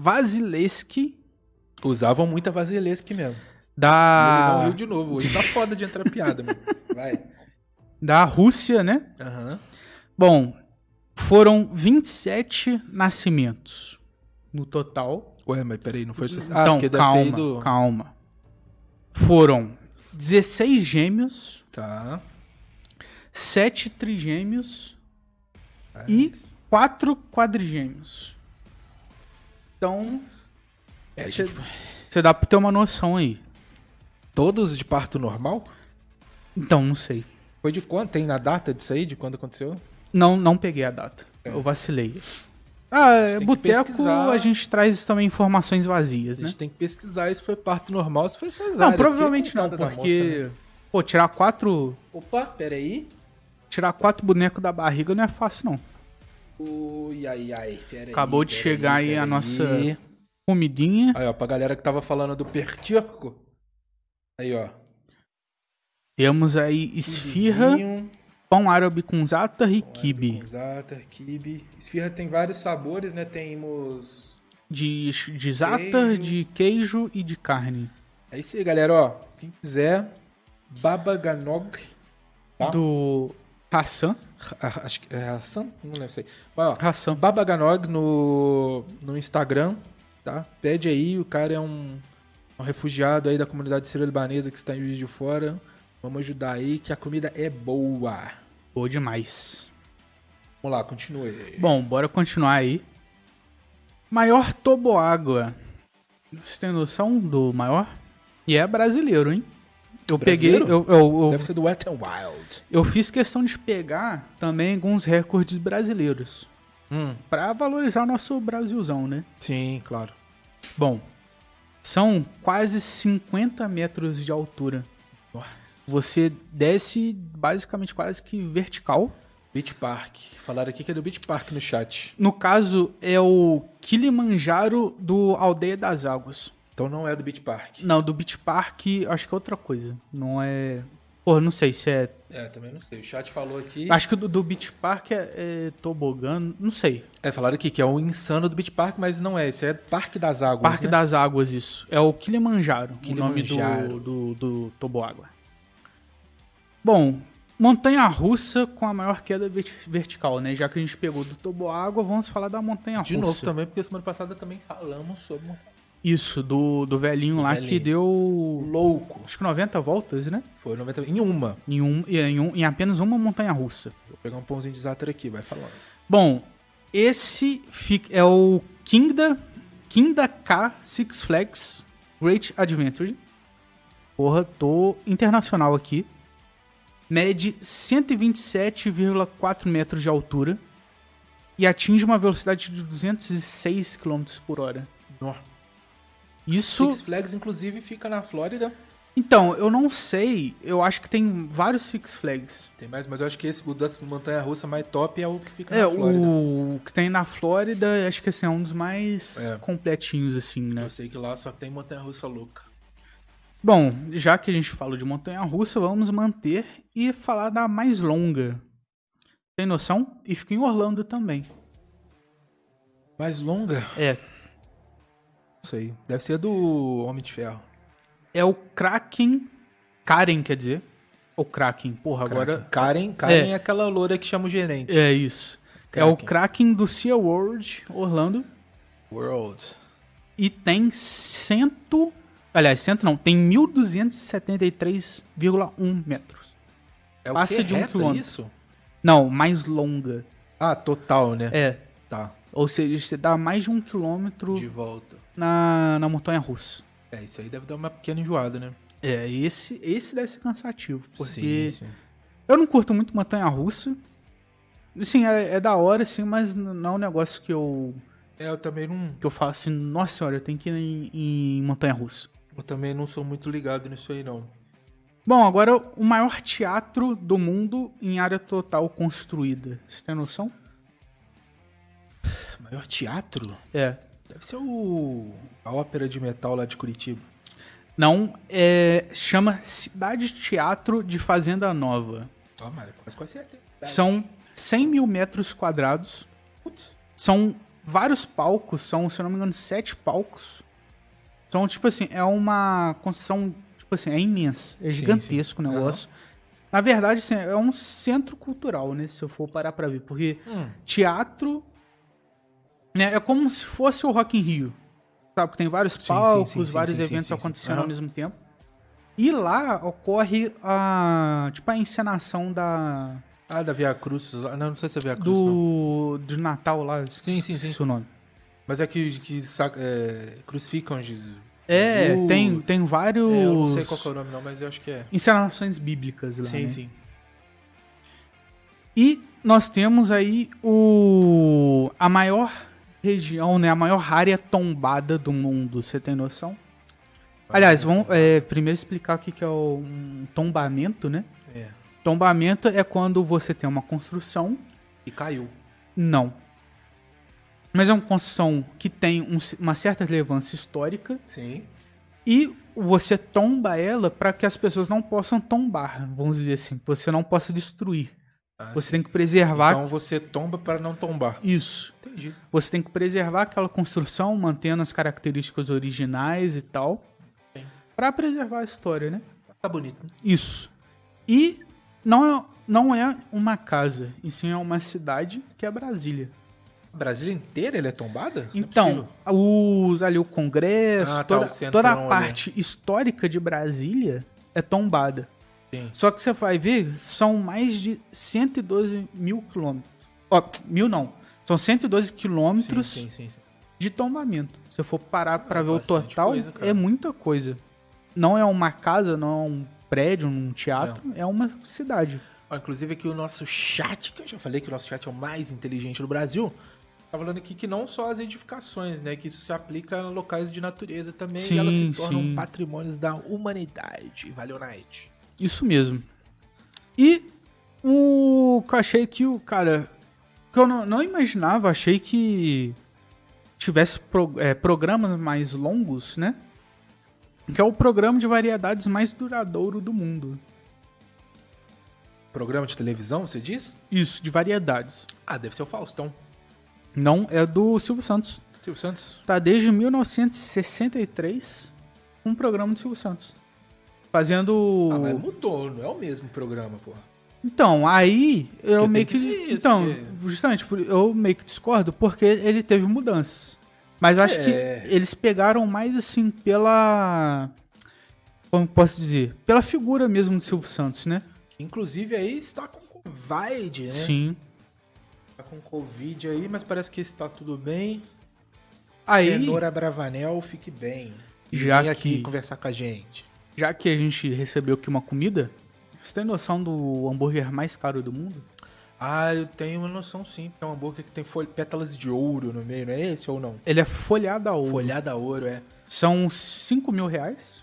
Vasilevski Usavam muita vasilesque mesmo. Ele da, viu de novo. Hoje tá foda de entrar piada, mano. Vai. da Rússia, né? Aham. Bom, foram 27 nascimentos no total. Ué, mas peraí, não foi... Ah, então, calma, ido... calma. Foram 16 gêmeos, Tá. 7 trigêmeos e 4 quadrigêmeos. Então, É, Você- gente, você dá pra ter uma noção aí. todos de parto normal? Então, não sei. Foi de quando? Tem na data disso aí, de quando aconteceu? Não, não peguei a data. É. Eu vacilei. Ah, é, boteco a gente traz também informações A vazias, né? gente tem que pesquisar se foi parto normal, se foi cesárea. Não, porque provavelmente não, da moça, porque né? pô, tirar quatro, Opa, peraí. tirar quatro bonecos da barriga não é fácil não. Ui, ai, ai, peraí. Acabou de peraí, chegar aí a peraí. nossa- Comidinha. Aí, ó, pra galera que tava falando do pertirco. Aí, ó. Temos aí esfirra, pão árabe com za'atar e kibe. Za'atar, kibe. Esfirra tem vários sabores, né? Temos De, de za'atar, de queijo e de carne. É isso aí, galera, ó. Quem quiser, Babaganog. Tá? Do Hassan. Acho que é Hassan? Não lembro se Vai, ó. Hassan. Babaganog no, no Instagram, tá? Pede aí, o cara é um, um refugiado aí da comunidade sírio-libanesa que está em Juiz de Fora. Vamos ajudar aí, que a comida é boa. Boa demais. Vamos lá, continue. Bom, bora continuar aí. Maior toboágua. Você tem noção do maior? E é brasileiro, hein? Eu Brasileiro? peguei. Eu, eu, eu, Deve ser do Wet n Wild. eu fiz questão de pegar também alguns recordes brasileiros. Hum, Pra valorizar o nosso Brasilzão, né? sim, claro. Bom, são quase 50 metros de altura. Você desce basicamente quase que vertical. Beach Park. Falaram aqui que é do Beach Park no chat. No caso, é o Kilimanjaro do Aldeia das Águas. Então não é do Beach Park. Não, do Beach Park, acho que é outra coisa. Não é. Pô, não sei se é. É, também não sei. O chat falou aqui. Acho que do, do Beach Park é, é tobogã, não sei. É, falaram aqui que é o insano do Beach Park, mas não é. Esse é Parque das Águas. Parque né? das Águas, isso. É o Kilimanjaro, o nome Kilimanjaro. do, do, do toboágua. Bom, montanha russa com a maior queda vert- vertical, né? Já que a gente pegou do toboágua, vamos falar da montanha De russa. novo também, porque semana passada também falamos sobre Isso, do, do velhinho lá que velhinho. deu. louco. Acho que 90 voltas, né? Foi 90 em uma. Em, um, em, um- em apenas uma montanha russa. Vou pegar um pãozinho de záter aqui, vai falando. Bom, esse fica- é o Kinda, Kinda K Six Flags Great Adventure. Porra, tô internacional aqui. Mede 127,4 metros de altura e atinge uma velocidade de 206 km por hora. Isso. Six Flags, inclusive, fica na Flórida. Então, eu não sei. Eu acho que tem vários Six Flags. Tem mais, mas eu acho que esse, o da montanha russa mais top é o que fica É, na Flórida. o que tem na Flórida, acho que assim, é um dos mais É. completinhos, assim, né? Eu sei que lá só tem montanha russa louca. Bom, já que a gente falou de montanha russa, vamos manter e falar da mais longa. Tem noção? E fica em Orlando também. Mais longa? É. Não sei. Deve ser do Homem de Ferro. É o Kraken. Karen, quer dizer. O Kraken. Porra, agora. Karen, Karen é. É. aquela loura que chama o gerente. É isso. É o Kraken. Kraken do Sea World Orlando. World. E tem cento. Aliás, cento não. Tem 1.273,1 metros. É Passa quê? de um quilômetro. isso? Não, mais longa. Ah, total, né? É. Tá. Ou seja, você dá mais de um quilômetro De volta. na, na montanha russa. É, isso aí deve dar uma pequena enjoada, né? É, esse, esse deve ser cansativo. Porque Sim, sim. eu não curto muito montanha russa. Sim, é, é da hora, sim, mas não é um negócio que eu, É, eu também não. que eu falo assim, nossa senhora, eu tenho que ir em, em montanha russa. Eu também não sou muito ligado nisso aí, não. Bom, agora o maior teatro do mundo em área total construída. Você tem noção? Maior teatro? É. Deve ser o. A ópera de metal lá de Curitiba. Não, é, chama Cidade Teatro de Fazenda Nova. Toma, quase quase certeza. São 100 mil metros quadrados. Putz. São vários palcos, são, se eu não me engano, sete palcos. Então, tipo assim, é uma construção, tipo assim, é imensa. É gigantesco sim. o negócio. Na verdade, assim, é um centro cultural, né? Se eu for parar pra ver. Porque Hum. teatro né, é como se fosse o Rock in Rio. Sabe? Que tem vários sim, palcos, sim, sim, vários sim, sim, eventos sim, sim. acontecendo ao mesmo tempo. E lá ocorre a, tipo, a encenação da, Ah, da Via Cruz. Não, não sei se é Via Cruz. não. do, do Natal lá. Sim, sim, sim. O nome. Mas é que, que é, crucificam Jesus. É, Uh, tem, tem vários. É, eu não sei qual é o nome, não, mas eu acho que é. Encenações bíblicas lá. sim, né? sim. E nós temos aí o a maior região, né, a maior área tombada do mundo, você tem noção? Aliás, vamos é, primeiro explicar o que que é o um tombamento, né? É. Tombamento é quando você tem uma construção, E caiu. não. Mas é uma construção que tem um- uma certa relevância histórica Sim. e você tomba ela para que as pessoas não possam tombar, vamos dizer assim, você não possa destruir. Ah, você sim. tem que preservar Então você tomba para não tombar. isso. Entendi. Você tem que preservar aquela construção, mantendo as características originais e tal, Sim. Pra preservar a história, né? Tá bonito. né? Isso. E não é, não é uma casa, e sim é uma cidade que é Brasília. Brasília inteira ele é tombada? Não é Então, possível. os, ali o Congresso, Ah, tá, toda, o centrão toda a ali. parte histórica de Brasília é tombada. Sim. Só que você vai ver, são mais de 112 mil quilômetros. Ó, mil não. São 112 quilômetros Sim, sim, de tombamento. Se eu for parar pra É ver o total, coisa, é muita coisa. Não é uma casa, não é um prédio, um teatro, é uma cidade. Ó, inclusive aqui o nosso chat, que eu já falei que o nosso chat é o mais inteligente do Brasil, tá falando aqui que não só as edificações, né? Que isso se aplica a locais de natureza também Sim, e elas se tornam sim. patrimônios da humanidade. Valeu, Night. Isso mesmo. E o que eu achei que o cara. Que eu não, não imaginava, achei que tivesse pro- é, programas mais longos, né? Que é o programa de variedades mais duradouro do mundo. Programa de televisão, você diz? Isso, de variedades. Ah, deve ser o Faustão. Não é do Silvio Santos. Silvio Santos. Tá desde 1963 um programa do Silvio Santos. Fazendo. Ah, mas mudou, não é o mesmo programa, porra. Então, aí eu Porque meio que. que então, porque- justamente, eu meio que discordo porque ele teve mudanças. Mas eu acho É. que eles pegaram mais assim pela. Como posso dizer? Pela figura mesmo do Silvio Santos, né? Inclusive aí está com Covid, né? Sim. Com Covid aí, mas parece que está tudo bem. Aí, Cenoura Bravanel, fique bem. Já vem aqui que- conversar com a gente. já que a gente recebeu aqui uma comida, você tem noção do hambúrguer mais caro do mundo? Ah, eu tenho uma noção sim. É um hambúrguer que tem pétalas de ouro no meio, não é esse ou não? Ele é folhado a ouro. Folhada a ouro, é. São 5 mil reais.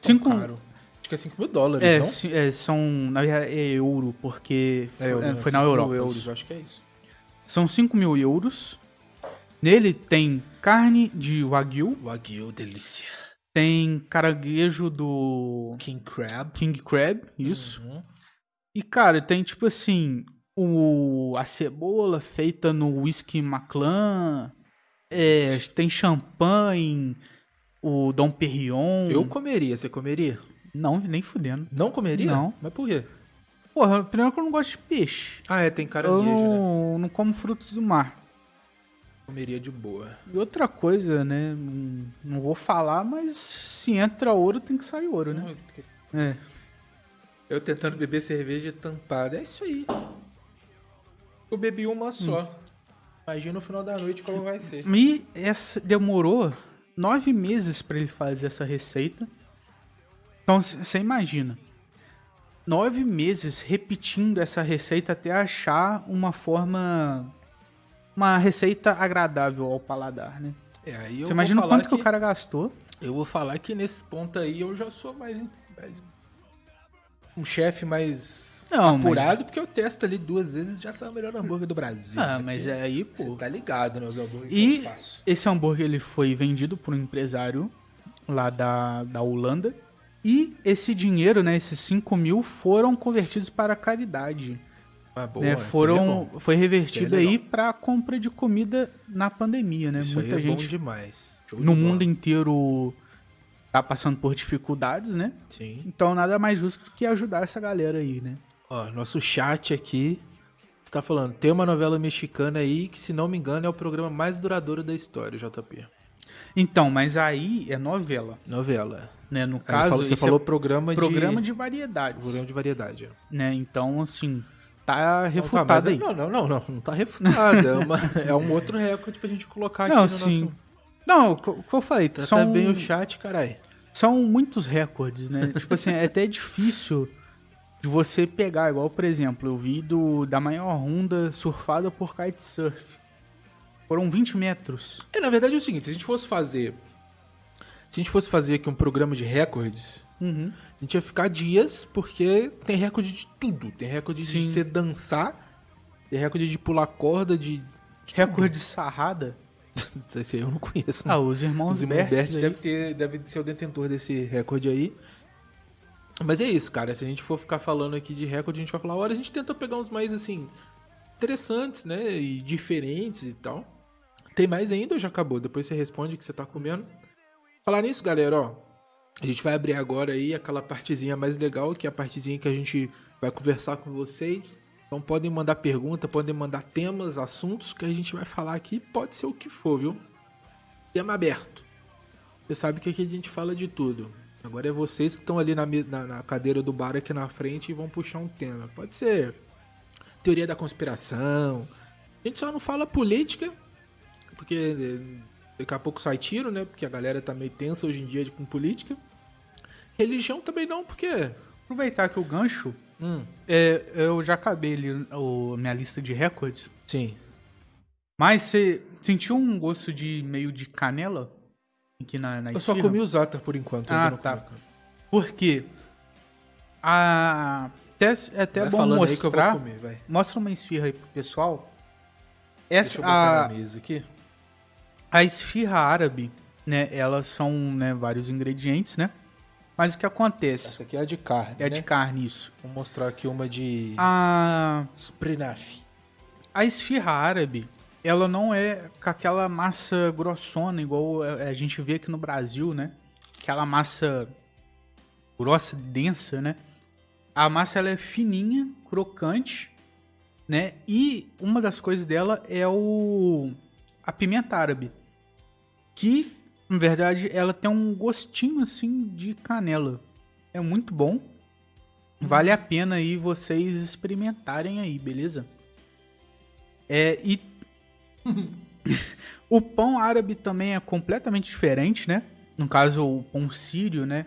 Tão 5 caro. Acho que é 5 mil dólares, É, não? é, são. Na verdade, é euro, porque É, euro, é, né? foi na 5 mil Europa. euros, acho que é isso. São 5 mil euros. Nele tem carne de wagyu, Wagyu, delícia. tem caranguejo do King Crab. King Crab, isso. Uhum. E, cara, tem tipo assim, o, a cebola feita no whisky Maclan, é, tem champanhe, o Dom Perignon. Eu comeria, você comeria? Não, nem fudendo. Não comeria? Não. Mas por quê? Porra, primeiro que eu não gosto de peixe. Ah, é, tem Eu caranguejo, né? não, não como frutos do mar. Comeria de boa. E outra coisa, né? Não, não vou falar, mas se entra ouro, tem que sair ouro, né? É. Eu tentando beber cerveja tampada. É isso aí. Eu bebi uma só. Hum. Imagina no final da noite como vai ser. E essa demorou nove meses pra ele fazer essa receita. Então você imagina. Nove meses repetindo essa receita até achar uma forma. Uma receita agradável ao paladar, né? É, Você imagina quanto falar que o cara gastou? Eu vou falar que nesse ponto aí eu já sou mais. mais- um chefe mais Não, mas- apurado, porque eu testo ali duas vezes e já sou o melhor hambúrguer do Brasil. Ah, né? mas é aí, Você pô. tá ligado, né? Os hambúrgueres que E eu faço. esse hambúrguer ele foi vendido por um empresário lá da, da Holanda. E esse dinheiro, né, esses 5 mil, foram convertidos para caridade. Ah, boa, né? é Foram, bom. foi revertido é aí para compra de comida na pandemia, né? Isso Muita é gente demais. Show de no bola. mundo inteiro tá passando por dificuldades, né? Sim. Então nada mais justo que ajudar essa galera aí, né? Ó, nosso chat aqui está falando, tem uma novela mexicana aí que, se não me engano, é o programa mais duradouro da história, JP. Então, mas aí é novela, Novela. né? No caso, falou- você é falou programa, programa de... de variedades, Programa de variedade. é. né? Então, assim, tá Não, tá, refutado é- aí. Não, não, não, não, não tá refutado. é, uma- é um outro recorde pra gente colocar aqui Não, no sim. nosso... Não, o que o que eu falei, Trata são, bem o chat, caralho. são muitos recordes, né? tipo assim, é até difícil de você pegar, igual, por exemplo, eu vi do, da maior onda surfada por kitesurf. Foram 20 metros. É, na verdade é o seguinte, se a gente fosse fazer... Se a gente fosse fazer aqui um programa de recordes, Uhum. a gente ia ficar dias, porque tem recorde de tudo. Tem recorde Sim. de você dançar, tem recorde de pular corda, de... Recorde sarrada. Esse aí eu não conheço, né? Ah, os irmãos Os irmãos Bert deve, ter, deve ser o detentor desse recorde aí. Mas é isso, cara. Se a gente for ficar falando aqui de recorde, a gente vai falar, olha, a gente tenta pegar uns mais, assim, interessantes, né? E diferentes e tal. Tem mais ainda ou já acabou? Depois você responde o que você tá comendo. Falar nisso, galera, ó. A gente vai abrir agora aí aquela partezinha mais legal, que é a partezinha que a gente vai conversar com vocês. Então podem mandar pergunta, podem mandar temas, assuntos que a gente vai falar aqui. Pode ser o que for, viu? Tema aberto. Você sabe que aqui a gente fala de tudo. Agora é vocês que estão ali na, na, na, cadeira do bar aqui na frente e vão puxar um tema. Pode ser teoria da conspiração. A gente só não fala política, porque eh, daqui a pouco sai tiro, né? Porque a galera tá meio tensa hoje em dia com política. Religião também não, porque. Aproveitar que o gancho. Hum. É, eu já acabei ali o, minha lista de recordes. Sim. Mas você sentiu um gosto de meio de canela? Aqui na, na Eu só comi os Zata por enquanto. Ah, tá. Por quê? A... Até, é até vai bom mostrar. Comer, mostra uma esfirra aí pro pessoal. Essa, Deixa eu botar a... mesa aqui. A esfirra árabe, né? Elas são né, vários ingredientes, né? Mas o que acontece? Essa aqui é de carne. É né? de carne, isso. Vou mostrar aqui uma de. A. Sprinaf. A esfirra árabe, ela não é com aquela massa grossona, igual a gente vê aqui no Brasil, né? Aquela massa grossa, densa, né? A massa ela é fininha, crocante, né? E uma das coisas dela é o a pimenta árabe, que na verdade ela tem um gostinho assim de canela. É muito bom. Vale a pena aí vocês experimentarem aí, beleza? É, e o pão árabe também é completamente diferente, né? No caso, o pão sírio, né?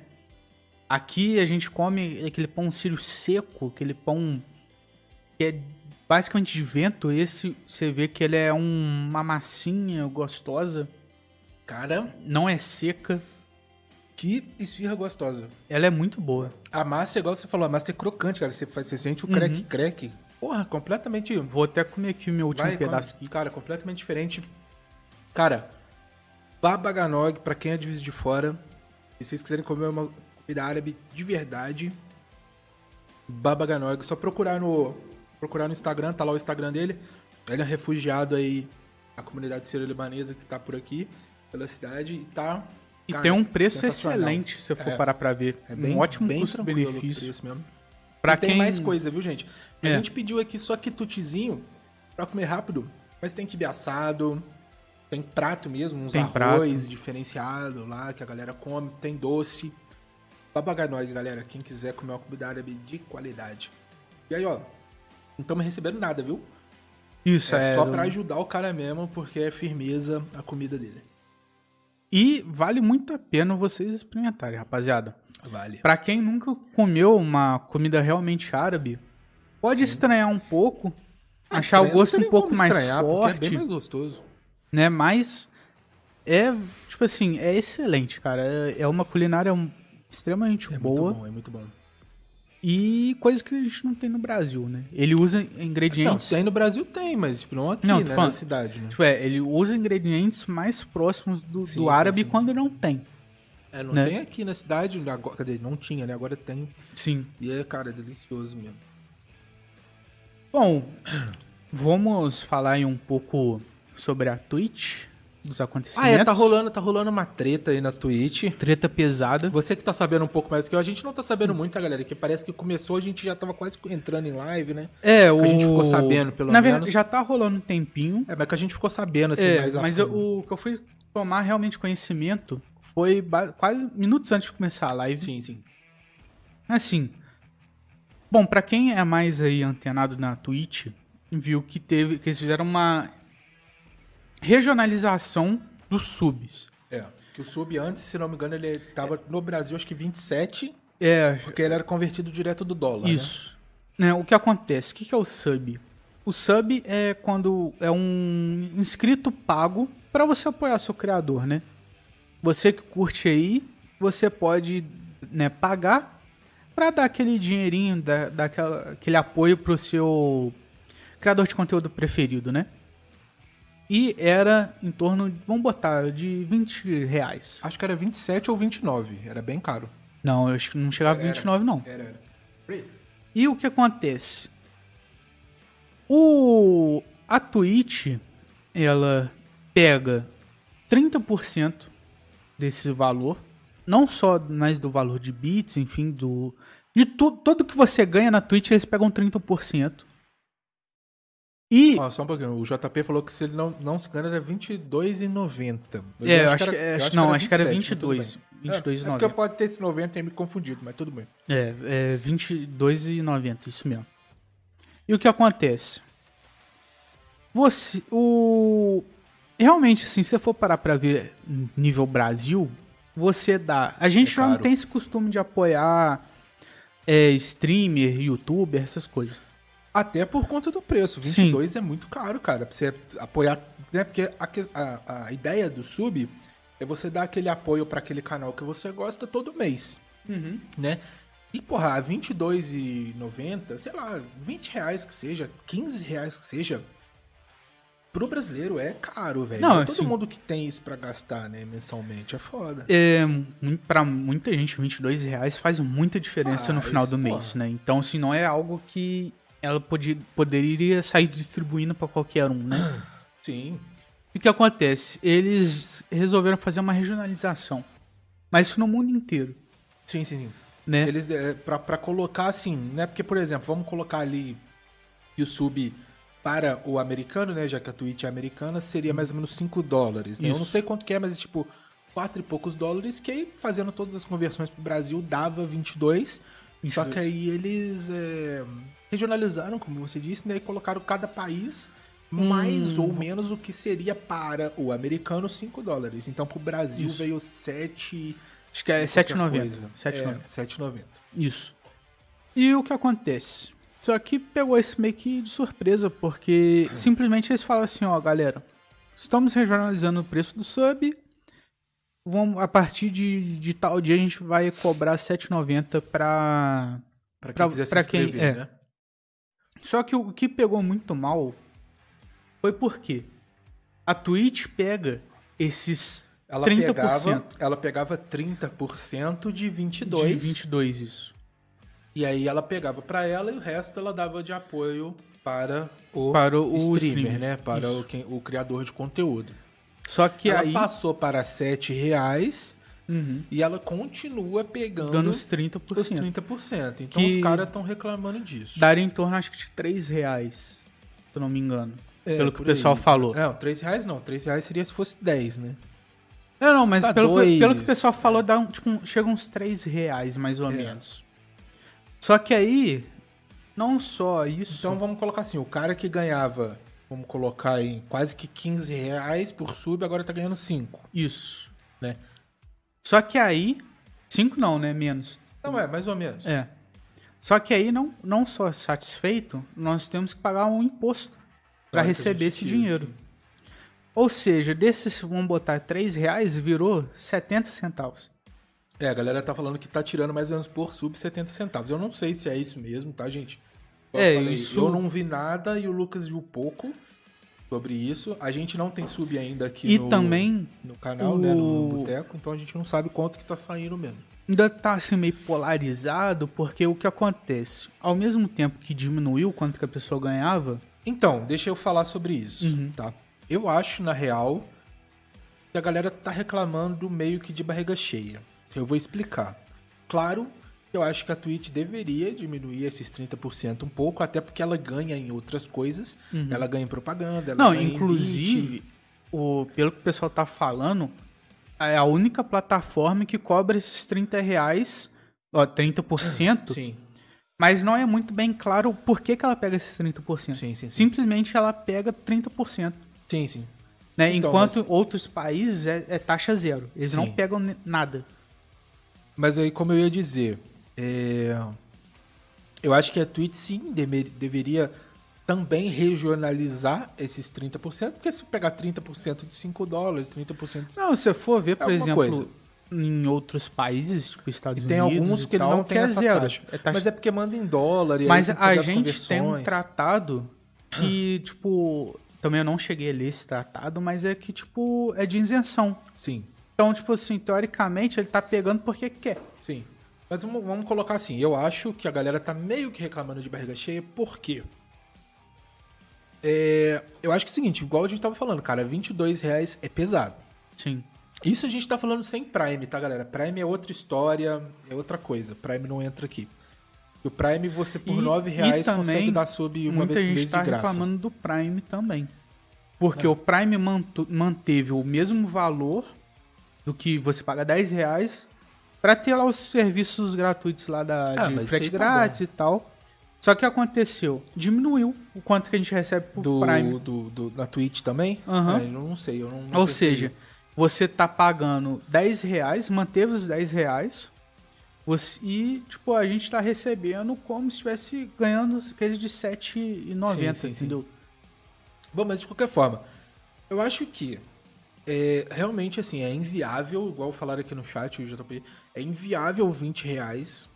Aqui a gente come aquele pão sírio seco, aquele pão que é basicamente de vento. Esse você vê que ele é um, uma massinha gostosa. Cara, não é seca. Que esfirra gostosa. Ela é muito boa. A massa, igual você falou, a massa é crocante, cara. Você, faz, você sente o. Uhum. Porra, completamente. Vou até comer aqui o meu último Vai, pedaço aqui. Cara, completamente diferente. Cara, Baba Ganog, pra quem é de Viz de Fora, se vocês quiserem comer uma comida árabe de verdade, Baba Ganog, só procurar no procurar no Instagram, tá lá o Instagram dele. Ele é refugiado aí a comunidade sírio-libanesa que tá por aqui, pela cidade, e tá. E cara, tem um preço excelente, se eu for é, parar pra ver. É bem, um ótimo custo-benefício. Pra e quem... tem mais coisa, viu, gente? A é. gente pediu aqui só quitutezinho pra comer rápido, mas tem quibe assado, tem prato mesmo, uns tem arroz prato. diferenciado lá que a galera come, tem doce. Babaganóide, galera, quem quiser comer uma comida árabe de qualidade. E aí, ó, não estamos recebendo nada, viu? Isso, é. É só pra ajudar o cara mesmo, porque é firmeza a comida dele. E vale muito a pena vocês experimentarem, rapaziada. Vale. Pra quem nunca comeu uma comida realmente árabe, pode Sim. estranhar um pouco, ah, achar o gosto um pouco mais forte. É bem mais gostoso. Né, mas é, tipo assim, é excelente, cara. É, é uma culinária extremamente é boa. Muito bom, é muito bom. E coisas que a gente não tem no Brasil, né? Ele usa ingredientes. Não, tem no Brasil tem, mas tipo, não aqui, não, né, falando, na cidade, né? Tipo, é, ele usa ingredientes mais próximos do, sim, do árabe sim, sim. quando não tem. É, não né? tem aqui na cidade, agora, quer dizer, não tinha, né? Agora tem. Sim. E é, cara, é delicioso mesmo. Bom, vamos falar aí um pouco sobre a Twitch dos acontecimentos. Ah, é, tá rolando, tá rolando uma treta aí na Twitch. Treta pesada. Você que tá sabendo um pouco mais do que eu, a gente não tá sabendo muito, tá, galera? Que parece que começou, a gente já tava quase entrando em live, né? É, o... A gente ficou sabendo, pelo na menos. Verdade, já tá rolando um tempinho. É, mas que a gente ficou sabendo, assim, é, mais Mas eu, o que eu fui tomar realmente conhecimento foi quase minutos antes de começar a live. Sim, sim. Assim. Bom, para quem é mais aí antenado na Twitch, viu que teve que eles fizeram uma regionalização dos subs. É, que o sub antes, se não me engano, ele tava no Brasil acho que 27, é, porque ele era convertido direto do dólar, né? Isso. Né? né? O que acontece? O que é o sub? O sub é quando é um inscrito pago para você apoiar seu criador, né? Você que curte aí, você pode né, pagar para dar aquele dinheirinho, dar, dar aquela, aquele apoio pro seu criador de conteúdo preferido, né? E era em torno, vamos botar, de 20 reais. Acho que era 27 ou 29, era bem caro. Não, eu acho que não chegava a Era. 29, não. Era, era. E o que acontece? O a Twitch ela pega 30% desse valor, não só mais do valor de bits, enfim, do de tu, tudo que você ganha na Twitch, eles pegam 30%. E Ó, só um pouquinho. O JP falou que se ele não, não se engana era R$22,90. Mas é, eu acho que, era- é, eu acho- não, acho que era 27, mas tudo 22, bem. 22 É, é porque pode ter esse 90 e me confundido, mas tudo bem. É, é 22,90, isso mesmo. E o que acontece? Você, o realmente assim, se você for parar pra ver nível Brasil, você dá, a gente É não tem esse costume de apoiar é, streamer, youtuber, essas coisas. Até por conta do preço. 22 é muito caro, cara. Pra você apoiar. Né? Porque a, a, a ideia do sub é você dar aquele apoio pra aquele canal que você gosta todo mês. Né? E, porra, R$ 22,90, sei lá, 20 reais que seja, 15 reais que seja. Pro brasileiro é caro, velho. Não, é todo assim- mundo que tem isso pra gastar, né, mensalmente. É foda. É, pra muita gente, 22 reais faz muita diferença no Faz, final do porra. mês, né? Então, assim, não é algo que ela podia, poderia sair distribuindo pra qualquer um, né? Sim. E o que acontece? Eles resolveram fazer uma regionalização. Mas isso no mundo inteiro, Sim, sim, sim. né? Eles, é, pra, pra colocar assim, né? Porque, por exemplo, vamos colocar ali o sub para o americano, né? Já que a Twitch é americana, seria mais ou menos 5 dólares. Né? Eu não sei quanto que é, mas tipo, 4 e poucos dólares, que aí, fazendo todas as conversões pro Brasil, dava 22. Só 22. que aí eles é, regionalizaram, como você disse, né? E colocaram cada país mais Hum. ou menos o que seria para o americano 5 dólares. Então, pro Brasil Isso. veio 7... Acho que é qualquer 7,90. coisa. 7,90. É, 7,90. Isso. E o que acontece? Isso aqui pegou esse meio que de surpresa, porque simplesmente eles falam assim, ó, galera, estamos regionalizando o preço do sub, vamos, a partir de, de tal dia a gente vai cobrar 7,90 pra... Pra quem Pra- pra quem- é. né? Só que o que pegou muito mal foi porque a Twitch pega esses Ela 30%. pegava, ela pegava 30% de 22, de 22, isso. e aí ela pegava pra ela e o resto ela dava de apoio para o, Para o streamer, streamer, né? Para o, quem- o criador de conteúdo. Só que ela aí... passou para 7 reais Uhum. e ela continua pegando Dando os os 30%. 30%. Então Que- os caras estão reclamando disso. Daria em torno, acho que de 3 reais, se eu não me engano. É, pelo que o pessoal aí. falou. Não, 3 reais não. 3 reais seria se fosse 10, né? Não, não, mas Tá pelo, dois. pelo que o pessoal falou, dá um, tipo, chega uns 3 reais, mais ou É. menos. Só que aí, não só isso... Então vamos colocar assim, o cara que ganhava, vamos colocar em quase que 15 reais por sub, agora tá ganhando 5. Isso. Né? Só que aí... 5 não, né? Menos. Não é, mais ou menos. É. Só que aí, não, não só satisfeito, nós temos que pagar um imposto para receber esse dinheiro. Ou seja, desses, vamos botar 3 reais, virou 70 centavos. É, a galera tá falando que tá tirando mais ou menos por sub 70 centavos. Eu não sei se é isso mesmo, tá, gente? Como É, eu falei, isso- Eu não vi nada e o Lucas viu pouco sobre isso. A gente não tem sub ainda aqui E no, também no canal, né, no o- Boteco, então a gente não sabe quanto que tá saindo mesmo. ainda tá assim meio polarizado, porque o que acontece? Ao mesmo tempo que diminuiu quanto que a pessoa ganhava, Então, deixa eu falar sobre isso, Uhum. tá? Eu acho, na real, que a galera tá reclamando meio que de barriga cheia. Eu vou explicar. Claro, eu acho que a Twitch deveria diminuir esses 30% um pouco, até porque ela ganha em outras coisas. Ela ganha em propaganda, ela Uhum. Não, ganha em inclusive, beat. o, pelo que o pessoal tá falando, é a única plataforma que cobra esses 30 reais, ó, 30%, Sim, mas não é muito bem claro por que, que ela pega esses 30%. sim, sim. Sim, Simplesmente ela pega 30%. sim. sim. Né? Então, Enquanto mas- outros países é, é taxa zero. Eles não Sim. pegam ne- nada. Mas aí, como eu ia dizer, é, eu acho que a Twitch sim deveria também regionalizar esses 30%, porque se pegar 30% de 5 dólares, 30% de... Não, se você for ver, por alguma exemplo, coisa. em outros países, tipo Estados E tem Unidos alguns e que tal, não tem é essa zero. taxa. É taxa Mas é porque manda em dólar e Mas tem a gente tem um tratado que, tipo, também eu não cheguei a ler esse tratado, mas é que, tipo, é de isenção. Sim, Então, tipo assim, teoricamente ele tá pegando porque quer. sim. Mas vamos, vamos colocar assim, eu acho que a galera tá meio que reclamando de barriga cheia, por quê? É, eu acho que é o seguinte, igual a gente tava falando, cara, 22 reais é pesado. Sim. Isso a gente tá falando sem Prime, tá, galera? Prime é outra história, é outra coisa. Prime não entra aqui. O Prime, você por E- 9 e reais também, consegue dar sub uma vez por mês tá de graça. reclamando do Prime também. Porque É. o Prime manteve o mesmo valor do que você paga 10 reais pra ter lá os serviços gratuitos lá da Ah, de frete tá grátis e tal. Só que aconteceu, diminuiu o quanto que a gente recebe por Do, Prime. do, do- na Twitch também? Aham. É, eu não sei, eu não, não Ou percebi. seja, você tá pagando 10 reais, manteve os 10 reais, você- e, tipo, a gente tá recebendo como se estivesse ganhando aqueles de 7,90, Sim, sim, sim. entendeu? Bom, mas de qualquer forma, eu acho que é, realmente assim, é inviável, igual falaram aqui no chat, o JP, é inviável 20 reais.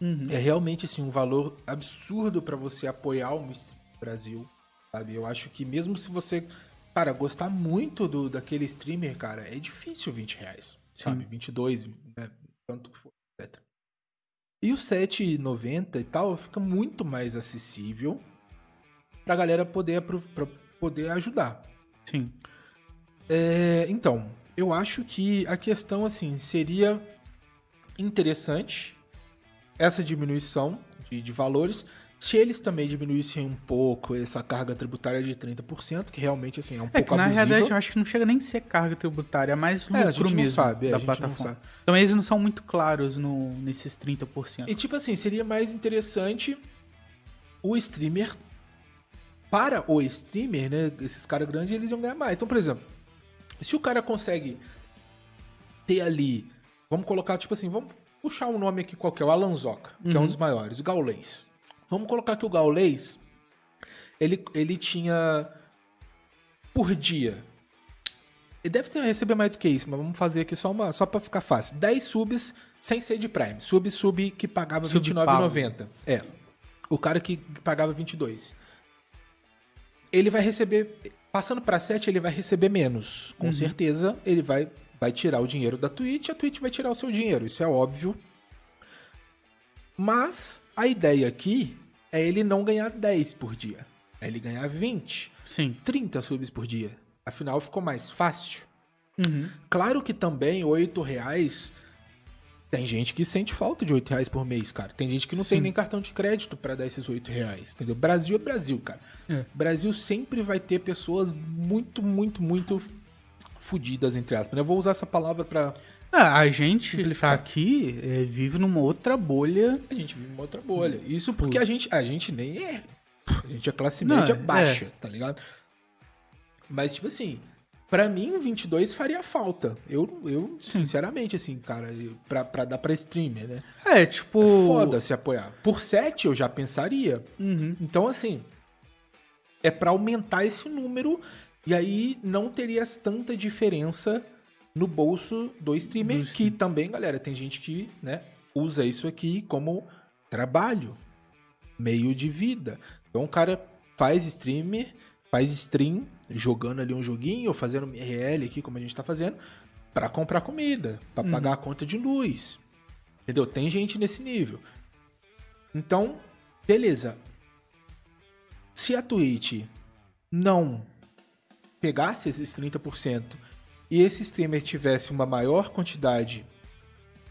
Uhum. É realmente assim, um valor absurdo pra você apoiar o Brasil, sabe? Eu acho que mesmo se você, cara, gostar muito do, daquele streamer, cara, é difícil 20 reais, sabe? 22, né? Tanto que for, etc. E o 7,90 e tal fica muito mais acessível pra galera poder, pra poder ajudar. Sim. É, então, eu acho que a questão, assim, seria interessante essa diminuição de, de valores se eles também diminuíssem um pouco essa carga tributária de 30%, que realmente, assim, é um É pouco que na realidade eu acho que não chega nem a ser carga tributária, é mais É, a lucro gente mesmo sabe, é, da plataforma. sabe. Então eles não são muito claros no, nesses 30%. E tipo assim, seria mais interessante o streamer para o streamer, né? Esses caras grandes, eles iam ganhar mais. Então, por exemplo, se o cara consegue ter ali, vamos colocar tipo assim, vamos puxar um nome aqui qualquer, o Alanzoca, que é um dos maiores, o Gaulês. Vamos colocar que o Gaulês, ele, ele tinha por dia ele deve ter receber mais do que isso, mas vamos fazer aqui só uma, só para ficar fácil. 10 subs sem ser de Prime. Sub sub que pagava Sub R$29,90. É. O cara que pagava 22. Ele vai receber passando para 7, ele vai receber menos. Com certeza, ele vai vai tirar o dinheiro da Twitch, a Twitch vai tirar o seu dinheiro, isso é óbvio. Mas a ideia aqui é ele não ganhar 10 por dia. É ele ganhar 20. Sim. 30 subs por dia. Afinal, ficou mais fácil. Uhum. Claro que também 8 reais. Tem gente que sente falta de 8 reais por mês, cara. Tem gente que não tem Sim. nem cartão de crédito pra dar esses 8 reais, entendeu? Brasil é Brasil, cara. É. Brasil sempre vai ter pessoas muito, muito, muito fudidas, entre aspas. Eu vou usar essa palavra pra... Ah, a gente tá aqui é, vive numa outra bolha. A gente vive uma outra bolha. Isso porque a gente, a gente nem é... A gente é classe Não, média é. baixa, tá ligado? Mas, tipo assim... Pra mim, 22 faria falta. Eu, eu sinceramente, assim, cara, eu- pra, pra dar pra streamer, né? É, tipo. É foda se apoiar. Por 7 eu já pensaria. Uhum. Então, assim, é pra aumentar esse número e aí não teria tanta diferença no bolso do streamer, Do que também, galera, tem gente que, né, usa isso aqui como trabalho, meio de vida. Então, o cara faz streamer, faz stream, jogando ali um joguinho, ou fazendo um RL aqui, como a gente tá fazendo, pra comprar comida, pra pagar a conta de luz. Entendeu? Tem gente nesse nível. Então, beleza. Se a Twitch não pegasse esses 30% e esse streamer tivesse uma maior quantidade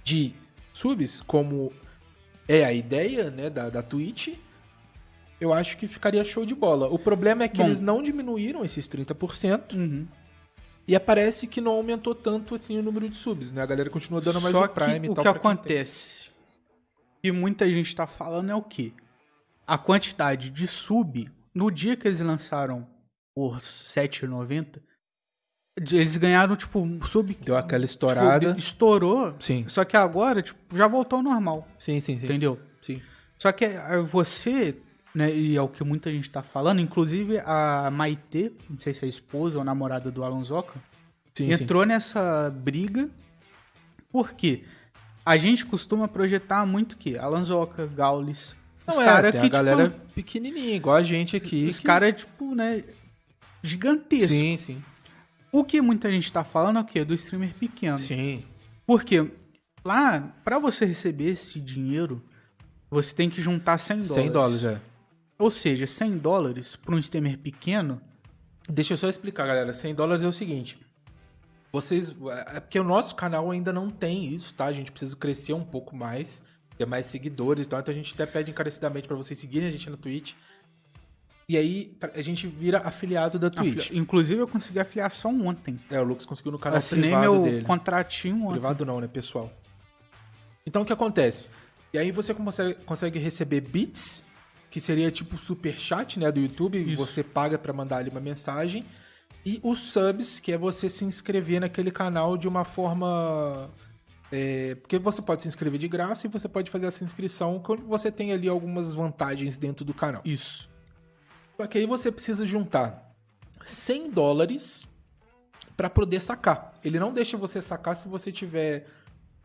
de subs, como é a ideia né, da, da Twitch, eu acho que ficaria show de bola. O problema é que Bom. eles não diminuíram esses 30% Uhum. e parece que não aumentou tanto assim o número de subs, né? A galera continua dando mais Só o Prime que e o tal. que quem tem. acontece e muita gente tá falando é o quê? A quantidade de sub, no dia que eles lançaram por R$ 7,90, eles ganharam, tipo, um sub... Deu aquela tipo, estourada. estourou. Sim. Só que agora, tipo, já voltou ao normal, Sim, sim, sim. entendeu? Sim. Só que eh, você, né, e é o que muita gente tá falando, inclusive a Maitê, não sei se é a esposa ou namorada do Alonsoca, Sim, entrou nessa briga porque a gente costuma projetar muito que Alanzoca, Gaules, os Não é, caras que a galera tipo, pequenininha, igual a gente aqui. os que- caras tipo, né, gigantesco. Sim, sim. O que muita gente tá falando é o quê? Do streamer pequeno. Sim. Porque Lá, pra você receber esse dinheiro, você tem que juntar 100 dólares. 100 dólares, é. Ou seja, 100 dólares para um streamer pequeno. Deixa eu só explicar, galera. 100 dólares é o seguinte. Vocês. É porque o nosso canal ainda não tem isso, tá? A gente precisa crescer um pouco mais, ter mais seguidores, então, então a gente até pede encarecidamente para vocês seguirem a gente na Twitch. E aí a gente vira afiliado da Twitch. Afili... Inclusive eu consegui afiliação ontem. É, o Lucas conseguiu no canal Assinei privado meu dele. contratinho ontem. Privado não, né, pessoal? Então o que acontece? E aí você consegue, consegue receber bits, que seria tipo super chat, né, do YouTube, Isso. você paga para mandar ali uma mensagem, e os subs, que é você se inscrever naquele canal de uma forma é, porque você pode se inscrever de graça e você pode fazer essa inscrição quando você tem ali algumas vantagens dentro do canal. Isso. Só que aí você precisa juntar 100 dólares para poder sacar. Ele não deixa você sacar se você tiver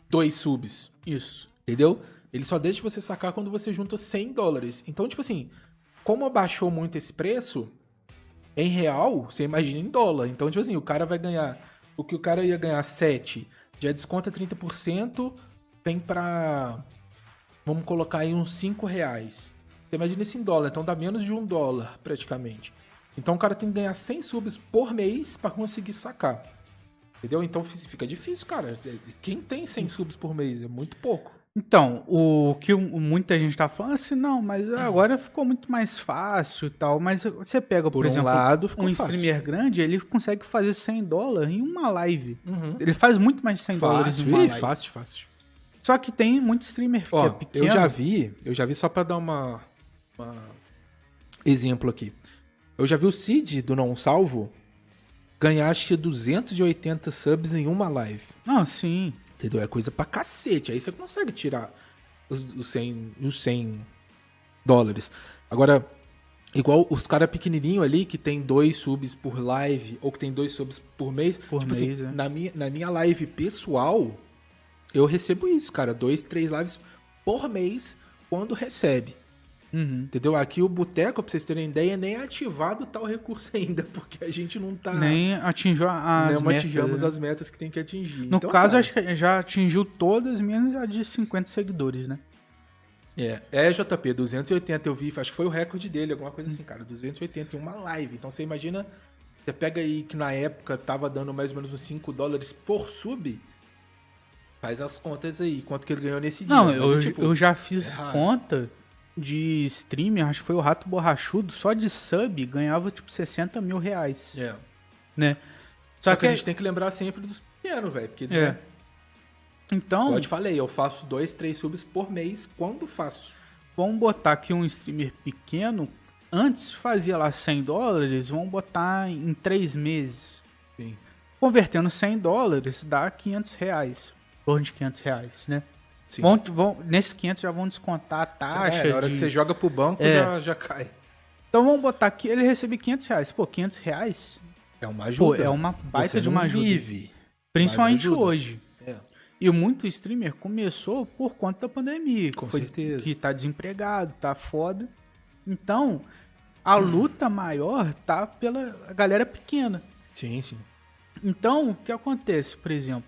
dois subs. Isso. Entendeu? Ele só deixa você sacar quando você junta 100 dólares. Então, tipo assim, como abaixou muito esse preço, em real, você imagina em dólar. Então, tipo assim, o cara vai ganhar. O que o cara ia ganhar 7, já desconta 30%, vem pra. Vamos colocar aí uns 5 reais. Você imagina isso em dólar, então dá menos de um dólar, praticamente. Então o cara tem que ganhar 100 subs por mês para conseguir sacar. Entendeu? Então fica difícil, cara. Quem tem 100 subs por mês? É muito pouco. Então, o que muita gente tá falando assim, não, mas agora ficou muito mais fácil e tal. Mas você pega, por, Por um exemplo, lado, um fácil. streamer grande, ele consegue fazer 100 dólares em uma live. Uhum. Ele faz muito mais de 100 dólares em Fácil, uma live. fácil, fácil. Só que tem muito streamer que Ó, é pequeno. eu já vi, eu já vi só pra dar uma, uma exemplo aqui. Eu já vi o Cid do Não Salvo ganhar acho que 280 subs em uma live. Não, sim. Entendeu? É coisa pra cacete. Aí você consegue tirar os, os, 100, os 100 dólares. Agora, igual os caras pequenininho ali que tem dois subs por live ou que tem dois subs por mês. Por tipo mês, assim, é. na, minha, na minha live pessoal, eu recebo isso, cara. Dois, três lives por mês quando recebe. Uhum. Entendeu? Aqui o Boteco, pra vocês terem ideia, nem é ativado tal recurso ainda, porque a gente não tá. Nem atingiu as não metas. atinjamos né? as metas que tem que atingir. No Então, caso, cara, acho que já atingiu todas, menos a de 50 seguidores, né? É, é JP, 280 eu vi, acho que foi o recorde dele, alguma coisa assim, cara. 280 em uma live. Então você imagina, você pega aí que na época tava dando mais ou menos uns 5 dólares por sub. Faz as contas aí, quanto que ele ganhou nesse dia. Não, Mas, eu, tipo, eu já fiz é conta de streamer, acho que foi o Rato Borrachudo, só de sub ganhava tipo 60 mil reais, é. né? Só, que, a gente tem que lembrar sempre dos pequenos, velho. Porque, É. né, Então, como eu te falei, eu faço 2, 3 subs por mês quando faço. vamos botar aqui um streamer pequeno. Antes fazia lá 100 dólares, vamos botar em 3 meses. Sim. Convertendo 100 dólares dá 500 reais. Torno de 500 reais, né? Sim. Vão, vão, nesses 500 já vão descontar a taxa. é, na hora de... que você joga pro banco, É. já, já cai. Então vamos botar aqui, ele recebe 500 reais. Pô, 500 reais? É uma Pô, ajuda. é uma baita Você de uma ajuda. vive. Principalmente ajuda. hoje. É. E muito streamer começou por conta da pandemia. Com Foi- certeza. Que tá desempregado, tá foda. Então, a luta maior tá pela galera pequena. Sim, sim. Então, o que acontece, por exemplo?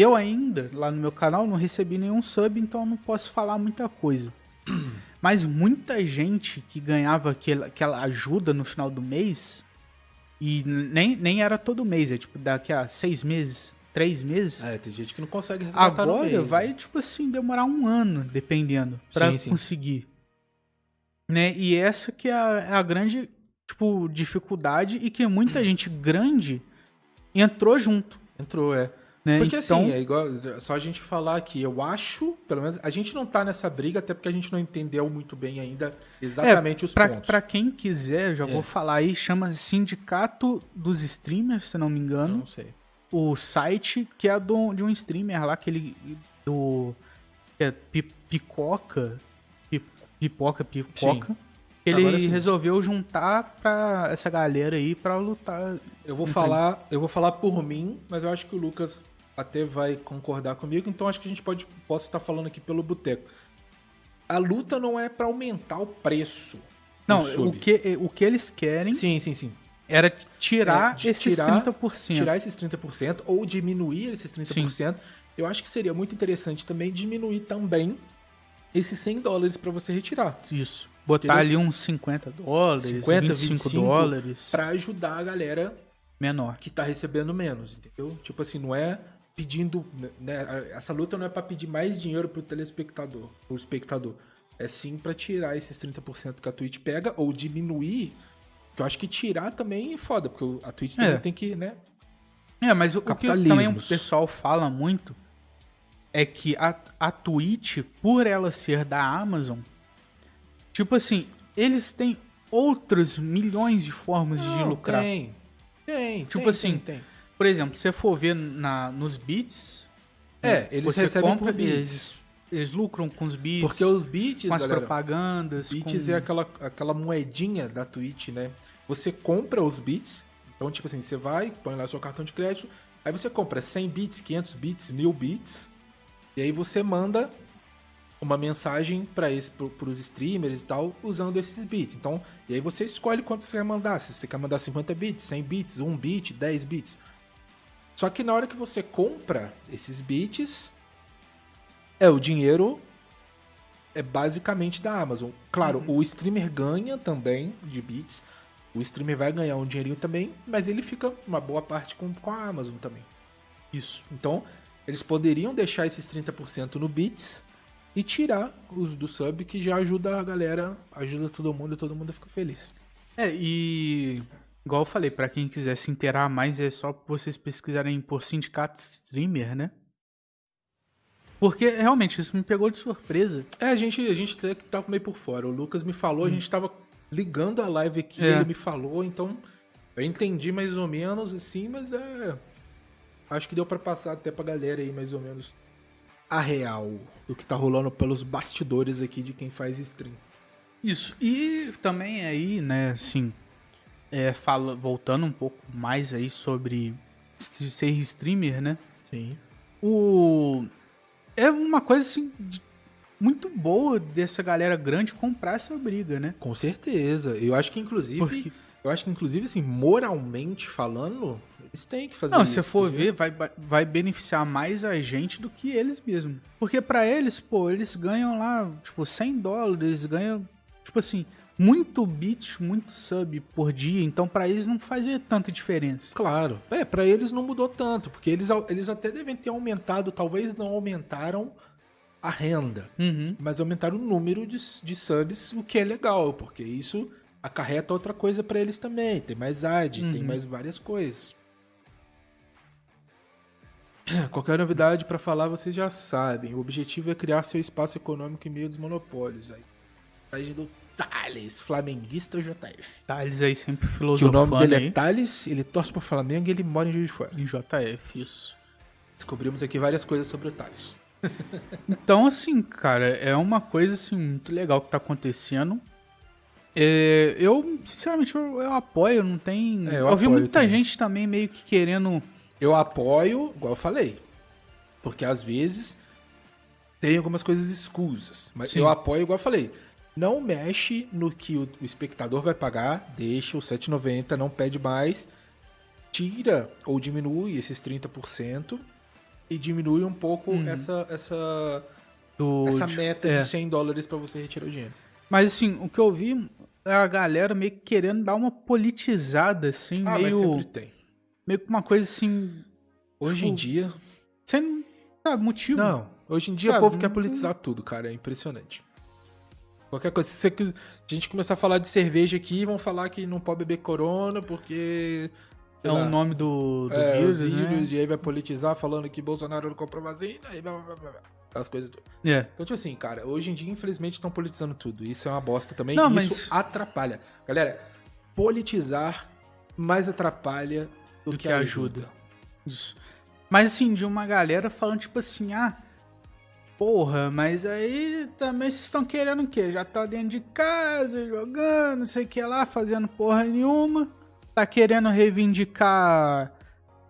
Eu ainda, lá no meu canal, não recebi nenhum sub, então eu não posso falar muita coisa. Mas muita gente que ganhava aquela, aquela ajuda no final do mês, e nem, nem era todo mês, é tipo daqui a seis meses, três meses, É, tem gente que não consegue resgatar agora mês, vai, né? tipo assim, demorar um ano, dependendo, pra Sim, sim. conseguir. Né? E essa que é a, é a grande, tipo, dificuldade e que muita gente grande entrou junto. Entrou, é. Né? Porque então, assim, é igual. Só a gente falar aqui, eu acho, pelo menos, a gente não tá nessa briga, até porque a gente não entendeu muito bem ainda exatamente os É, pra, pontos. pra quem quiser, já É. vou falar aí, chama Sindicato dos Streamers, se não me Eu engano. não sei. O site que é do, de um streamer lá, aquele do. que é pi- Picoca. Pi- Pipoca, pipoca. Ele Agora sim. resolveu juntar pra essa galera aí pra lutar. Eu vou falar, eu vou falar por mim, mas eu acho que o Lucas até vai concordar comigo, então acho que a gente pode posso estar falando aqui pelo boteco. A luta não é pra aumentar o preço. Não, o que, o que eles querem Sim, sim, sim. era tirar É, de esses tirar- 30%. Tirar esses 30% ou diminuir esses 30% eu acho que seria muito interessante também diminuir também esses 100 dólares para você retirar. Isso. Botar Entendeu? ali uns 50 dólares, 50, 25, 25 dólares. Para ajudar a galera menor que tá recebendo menos, entendeu? Tipo assim, não é pedindo. Né, essa luta não é para pedir mais dinheiro pro telespectador, pro espectador. É sim para tirar esses 30% que a Twitch pega ou diminuir. Que eu acho que tirar também é foda, porque a Twitch também é. tem que, né? É, mas o, o que também o pessoal fala muito é que a, a Twitch, por ela ser da Amazon, tipo assim, eles têm outros milhões de formas Não, de lucrar. Tem, tem. Tipo tem, assim, tem, tem. Por exemplo, se você for ver na, nos bits. É, né, eles recebem compra, por Eles, eles, lucram com os bits. Porque os bits, com as galera, propagandas. Bits com... é aquela, aquela moedinha da Twitch, né? Você compra os bits. Então, tipo assim, você vai, põe lá seu cartão de crédito. Aí você compra 100 bits, 500 bits, 1000 bits. E aí você manda uma mensagem para os streamers e tal, usando esses bits. Então, e aí você escolhe quanto você quer mandar. Se você quer mandar 50 bits, 100 bits, 1 bit, 10 bits. Só que na hora que você compra esses bits, é o dinheiro é basicamente da Amazon. Claro, uhum. o streamer ganha também de bits. O streamer vai ganhar um dinheirinho também, mas ele fica uma boa parte com, com a Amazon também. Isso. Então, eles poderiam deixar esses 30% no bits e tirar os do sub, que já ajuda a galera, ajuda todo mundo e todo mundo fica feliz. É, e igual eu falei, para quem quiser se inteirar mais, é só vocês pesquisarem por sindicato streamer, né? Porque realmente isso me pegou de surpresa. É, a gente, a gente tá, tá meio por fora. O Lucas me falou, hum. a gente tava ligando a live aqui, é. ele me falou, então eu entendi mais ou menos assim, mas é acho que deu para passar até pra galera aí mais ou menos a real do que tá rolando pelos bastidores aqui de quem faz stream. Isso. E também aí, né, assim, é, fala, voltando um pouco mais aí sobre ser streamer, né? Sim. O é uma coisa assim muito boa dessa galera grande comprar essa briga, né? Com certeza. Eu acho que inclusive Porque... eu acho que inclusive assim, moralmente falando, eles têm que fazer Não, isso. se for ver, vai, vai beneficiar mais a gente do que eles mesmos. Porque para eles, pô, eles ganham lá, tipo, 100 dólares, eles ganham, tipo assim, muito bit, muito sub por dia, então para eles não fazia tanta diferença. Claro. É, para eles não mudou tanto, porque eles, eles até devem ter aumentado, talvez não aumentaram a renda, uhum. mas aumentaram o número de, de subs, o que é legal, porque isso acarreta outra coisa para eles também. Tem mais ad, uhum. tem mais várias coisas. Qualquer novidade para falar vocês já sabem. O objetivo é criar seu espaço econômico em meio dos monopólios. Aí, página do Thales, flamenguista JF. Thales aí sempre filosofando. Que o nome dele é Thales, ele torce pro Flamengo e ele mora em Juiz de Fora. Em JF, isso. Descobrimos aqui várias coisas sobre o Thales. então, assim, cara, é uma coisa assim, muito legal que tá acontecendo. É, eu, sinceramente, eu, eu, apoio, não tem. É, eu, eu vi muita também. gente também meio que querendo eu apoio, igual eu falei. Porque às vezes tem algumas coisas escusas. Mas Sim. eu apoio, igual eu falei. Não mexe no que o, o espectador vai pagar, deixa o 7,90, não pede mais. Tira ou diminui esses 30% e diminui um pouco uhum. essa essa Do, essa meta é. de 100 dólares para você retirar o dinheiro. Mas assim, o que eu vi é a galera meio que querendo dar uma politizada assim, ah, meio mas sempre tem meio que uma coisa assim. Hoje tipo, em dia. Sem sabe, motivo. Não, hoje em dia sabe, o povo quer politizar tudo, cara. É impressionante. Qualquer coisa. Se, você, a gente começar a falar de cerveja aqui, vão falar que não pode beber corona porque. É o nome do, do é, vírus, vírus né? E aí vai politizar falando que Bolsonaro não comprou vacina e blá, blá, blá, blá. Aquelas coisas. É. Então, tipo assim, cara, hoje em dia, infelizmente, estão politizando tudo. Isso é uma bosta também. Não, mas... Isso atrapalha. Galera, politizar mais atrapalha do, do que, que, ajuda. ajuda. Isso. Mas assim, de uma galera falando tipo assim, ah, porra, mas aí também vocês estão querendo o quê? Já tá dentro de casa, jogando, não sei o que lá, fazendo porra nenhuma. Tá querendo reivindicar,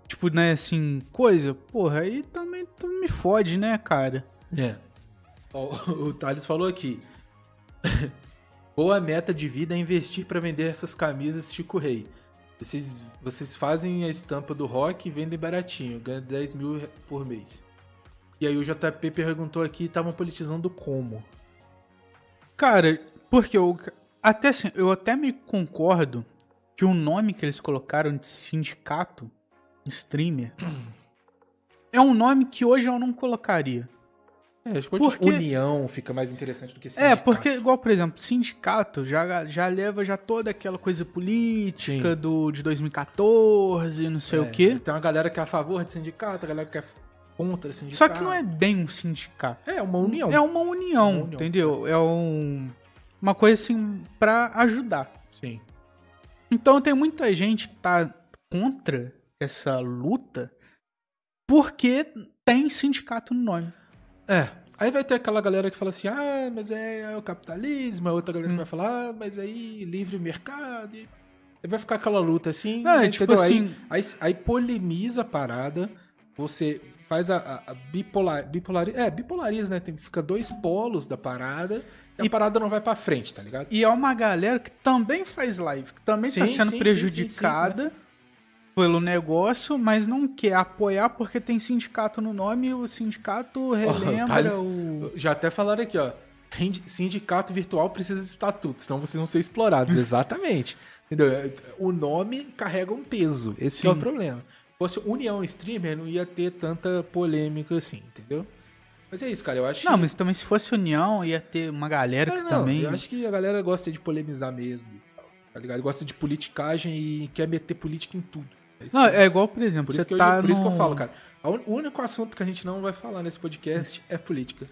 tipo, né, assim, coisa. Porra, aí também tu me fode, né, cara? É. O, Thales falou aqui. Boa meta de vida é investir para vender essas camisas Chico Rei. Vocês, vocês fazem a estampa do rock e vendem baratinho, ganha 10 mil por mês. E aí o JP perguntou aqui, estavam politizando como? Cara, porque eu até assim, eu até me concordo que o nome que eles colocaram de sindicato streamer é um nome que hoje eu não colocaria. É, tipo, Porque- união fica mais interessante do que É, sindicato. porque, igual, por exemplo, sindicato já, já leva já toda aquela coisa política Sim. do, de 2014, não sei É, o quê. Tem uma galera que é a favor de sindicato, a galera que é contra sindicato. Só que não é bem um sindicato. É, uma união. É uma união, Uma união. entendeu? É um, uma coisa assim pra ajudar. Sim. Então tem muita gente que tá contra essa luta porque tem sindicato no nome. É. Aí vai ter aquela galera que fala assim, ah, mas é, é o capitalismo, a outra galera que Hum. vai falar, ah, mas aí livre mercado. e- Aí vai ficar aquela luta assim. É, né, tipo entendeu? Aí- assim- Aí, aí, polemiza a parada, você faz a, a, a bipolar, bipolar. É, bipolariza, né? Tem, fica dois polos da parada e, a parada não vai pra frente, tá ligado? E é uma galera que também faz live, que também tá Sim, sendo sim, sim, prejudicada pelo negócio, mas não quer apoiar porque tem sindicato no nome e o sindicato relembra Thales- o. Já até falaram aqui, ó. Sindicato virtual precisa de estatuto, senão vocês vão ser explorados. Exatamente. Entendeu? O nome carrega um peso. Esse é o Sim. problema. Se fosse União Streamer, não ia ter tanta polêmica assim, entendeu? Mas é isso, cara. Eu acho Não, que. mas também se fosse união, ia ter uma galera Ah, que não, também. Eu acho que a galera gosta de polemizar mesmo. Tá ligado? Gosta de politicagem e quer meter política em tudo. É Não, é igual, por exemplo, por, você isso que eu, tá por isso que eu no- falo, cara. O único assunto que a gente não vai falar nesse podcast é política.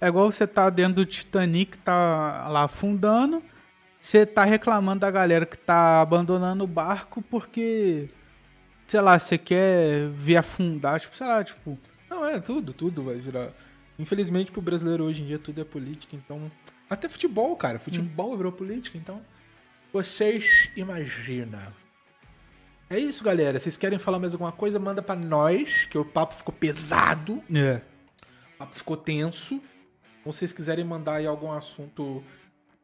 É igual você tá dentro do Titanic, tá lá afundando, você tá reclamando da galera que tá abandonando o barco porque, sei lá, você quer ver afundar, tipo, sei lá, tipo, Não, é tudo, tudo vai virar. Infelizmente pro brasileiro hoje em dia tudo é política, então. Até futebol, cara. Futebol virou política, então. Vocês imaginam. É isso, galera. Vocês querem falar mais alguma coisa? Manda pra nós, que o papo ficou pesado, é. o papo ficou tenso. Ou se vocês quiserem mandar aí algum assunto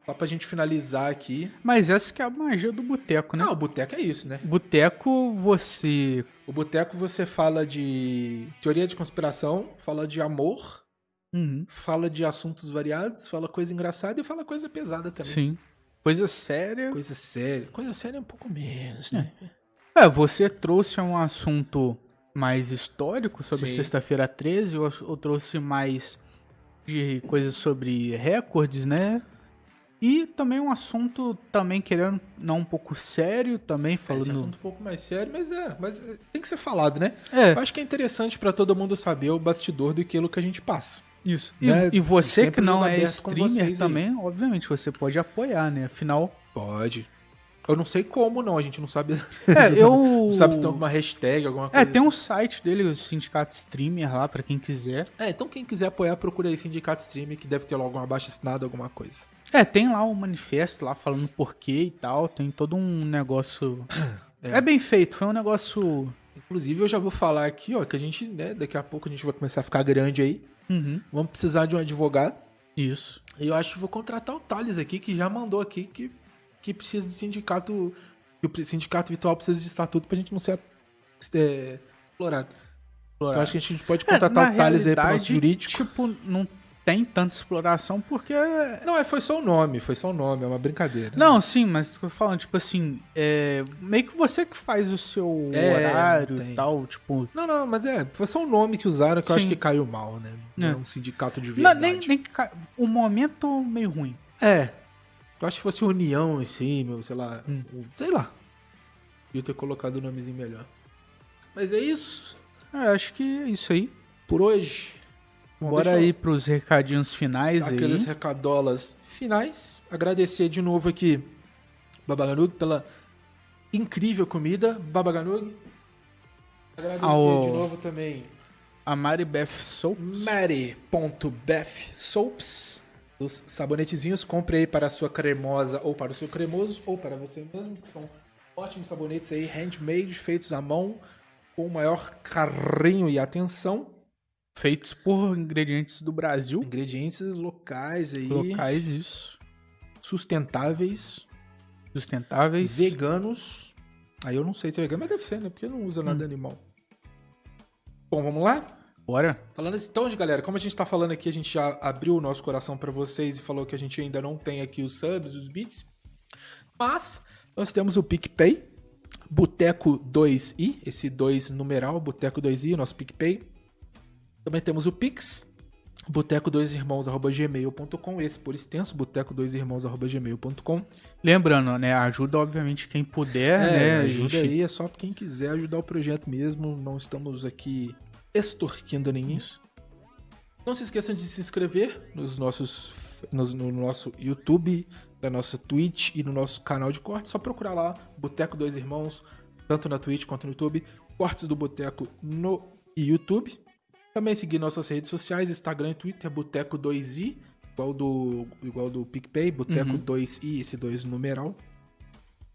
só pra gente finalizar aqui. Mas essa que é a magia do boteco, né? Não, o boteco é isso, né? Boteco, você. O boteco você fala de teoria de conspiração, fala de amor, Uhum, fala de assuntos variados, fala coisa engraçada e fala coisa pesada também. sim. Coisa séria. Coisa séria. Coisa séria é um pouco menos, né? É, você trouxe um assunto mais histórico sobre sexta-feira 13, eu, eu trouxe mais de coisas sobre recordes, né? E também um assunto também querendo não um pouco sério também Esse falando. assunto um pouco mais sério, mas é, mas é, tem que ser falado, né? É, Eu acho que é interessante pra todo mundo saber o bastidor daquilo que a gente passa. isso. E, né? e você que não é streamer vocês aí. também, obviamente você pode apoiar, né? Afinal, Pode. Eu não sei como, não. A gente não sabe. é, eu Não sabe se tem alguma hashtag, alguma coisa. É, tem um site dele, o Sindicato Streamer lá pra quem quiser. É, então quem quiser apoiar, procura aí Sindicato Stream, que deve ter logo uma baixa assinada, alguma coisa. É, tem lá um manifesto lá falando porquê e tal, tem todo um negócio. É, bem feito, foi um negócio. Inclusive, eu já vou falar aqui, ó, que a gente, né, daqui a pouco a gente vai começar a ficar grande aí. Uhum, Vamos precisar de um advogado. isso. E eu acho que vou contratar o Thales aqui, que já mandou aqui que, que precisa de sindicato. Que o sindicato virtual precisa de estatuto pra gente não ser é, explorado. Então acho que a gente pode É, contratar na o Thales aí pro nosso jurídico. Tipo, não tem tanta exploração porque. Não, é, foi só o nome, foi só o nome, é uma brincadeira. Não, sim, mas tô falando, tipo assim, é. Meio que você que faz o seu É, horário não tem. e tal, tipo. Não, não, mas é, foi só o nome que usaram que eu acho Sim. que caiu mal, né? Não É. é um sindicato de Não, verdade. nem, nem que ca- o momento meio ruim. É. Eu acho que fosse União em si, meu, sei lá. Hum. um- Sei lá. Devia ter colocado o nomezinho melhor. Mas é isso. É, acho que é isso aí. Por hoje. Bom, Bora deixa eu aí pros recadinhos finais Aqueles aí. recadolas finais. Agradecer de novo aqui, Babaganug, pela incrível comida. Babaganug. Agradecer Ao- de novo também A Maribeth Soaps. Mary.beth Soaps. Os sabonetezinhos, compre aí para a sua cremosa ou para o seu cremoso ou para você mesmo, que são ótimos sabonetes aí, handmade, feitos à mão, com o maior carinho e atenção. Feitos por ingredientes do Brasil. Ingredientes locais aí, Locais, isso. sustentáveis, Sustentáveis. veganos. Aí eu não sei se é vegano, mas deve ser, né? Porque não usa nada animal. Bom, vamos lá? Bora. Falando assim, então, de galera, como a gente tá falando aqui, a gente já abriu o nosso coração para vocês e falou que a gente ainda não tem aqui os subs, os bits. Mas nós temos o PicPay, Boteco 2i, esse 2 numeral, Boteco 2i, nosso PicPay. Também temos o Pix, boteco2irmãos.gmail.com, esse por extenso, boteco2irmãos.gmail.com. Lembrando, né? Ajuda, obviamente, quem puder, É, né? A ajuda gente... aí, é só quem quiser ajudar o projeto mesmo, não estamos aqui extorquindo ninguém. Não se esqueçam de se inscrever nos nossos, nos- no nosso YouTube, na nossa Twitch e no nosso canal de cortes. Só procurar lá, Boteco Dois Irmãos, tanto na Twitch quanto no YouTube. Cortes do Boteco no YouTube. Também seguir nossas redes sociais, Instagram e Twitter, Boteco 2i, igual do, igual do PicPay, Boteco 2i, esse 2 numeral.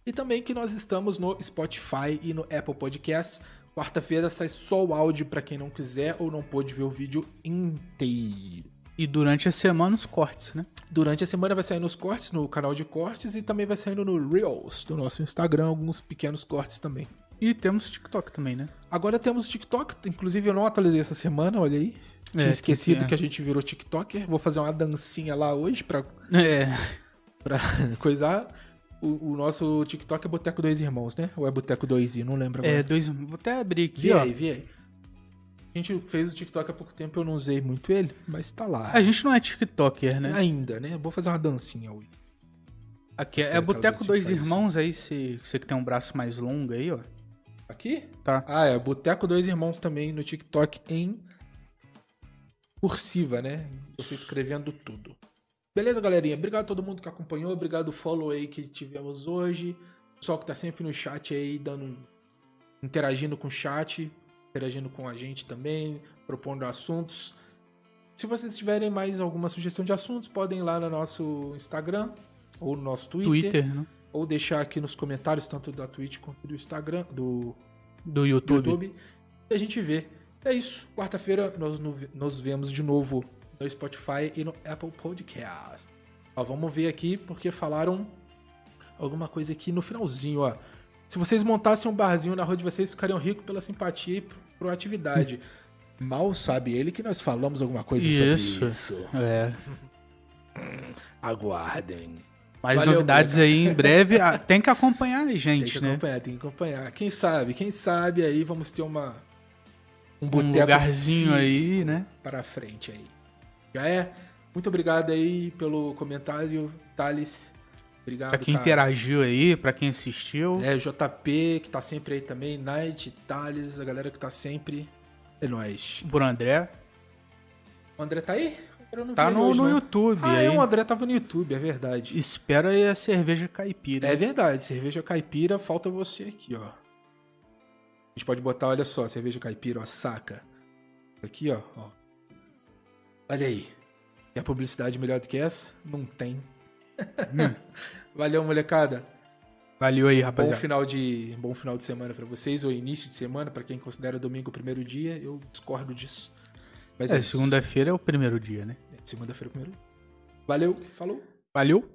E também que nós estamos no Spotify e no Apple Podcasts. Quarta-feira sai só o áudio para quem não quiser ou não pôde ver o vídeo inteiro. E durante a semana os cortes, né? Durante a semana vai sair nos cortes, no canal de cortes, e também vai saindo no Reels do nosso Instagram, alguns pequenos cortes também. E temos TikTok também, né? Agora temos TikTok, inclusive eu não atualizei essa semana, olha aí. Tinha É, esquecido que- que, a gente virou TikToker. Vou fazer uma dancinha lá hoje pra, É. pra coisar. O, o nosso TikTok é Boteco Dois Irmãos, né? Ou é Boteco 2i? Não lembro agora. É, dois. Vou até abrir aqui, Vi ó. aí, vi aí. A gente fez o TikTok há pouco tempo, eu não usei muito ele, mas tá lá. A gente não é TikToker, né? Ainda, né? Vou fazer uma dancinha hoje. Aqui é, Aquela Boteco Dois. Irmãos aí, você, você que tem um braço mais longo aí, ó. Aqui? Tá. Ah, é. Boteco Dois Irmãos também no TikTok em cursiva, né? Você escrevendo tudo. Beleza, galerinha? Obrigado a todo mundo que acompanhou. Obrigado o follow aí que tivemos hoje. O pessoal que tá sempre no chat aí, dando. interagindo com o chat, interagindo com a gente também, propondo assuntos. Se vocês tiverem mais alguma sugestão de assuntos, podem ir lá no nosso Instagram ou no nosso Twitter, né? ou deixar aqui nos comentários, tanto da Twitch quanto do Instagram, do Do do YouTube. YouTube. E a gente vê. É isso. Quarta-feira nós no- nos vemos de novo no Spotify e no Apple Podcast. Ó, vamos ver aqui, porque falaram alguma coisa aqui no finalzinho, ó. Se vocês montassem um barzinho na rua de vocês, ficariam ricos pela simpatia e pro- proatividade. Mal sabe ele que nós falamos alguma coisa Isso. sobre isso. É. Aguardem. Mais Valeu, novidades Breno. aí em breve. Ah, tem que acompanhar a Tem gente, que né? acompanhar, tem que acompanhar. Quem sabe, quem sabe aí vamos ter uma Um boteco lugarzinho aí, né? Para frente aí. Já é? Muito obrigado aí pelo comentário, Thales. Obrigado, Pra quem cara. interagiu aí, pra quem assistiu. É, JP, que tá sempre aí também, Night, Thales, a galera que tá sempre. É nóis. Por André. O André tá aí? Tá no, hoje, no não. YouTube Ah, aí. é, o André tava no YouTube, é verdade. Espera aí a cerveja caipira. É verdade, cerveja caipira, falta você aqui, ó. A gente pode botar, olha só, cerveja caipira, ó, saca. Aqui, ó, ó. Olha aí. E a publicidade melhor do que essa? Não tem. Valeu, molecada. Valeu aí, Bom rapaziada. final de bom final de semana pra vocês ou início de semana pra quem considera domingo o primeiro dia. Eu discordo disso. Mas É, isso. segunda-feira é o primeiro dia, né? segunda-feira é o primeiro. Valeu, falou. Valeu.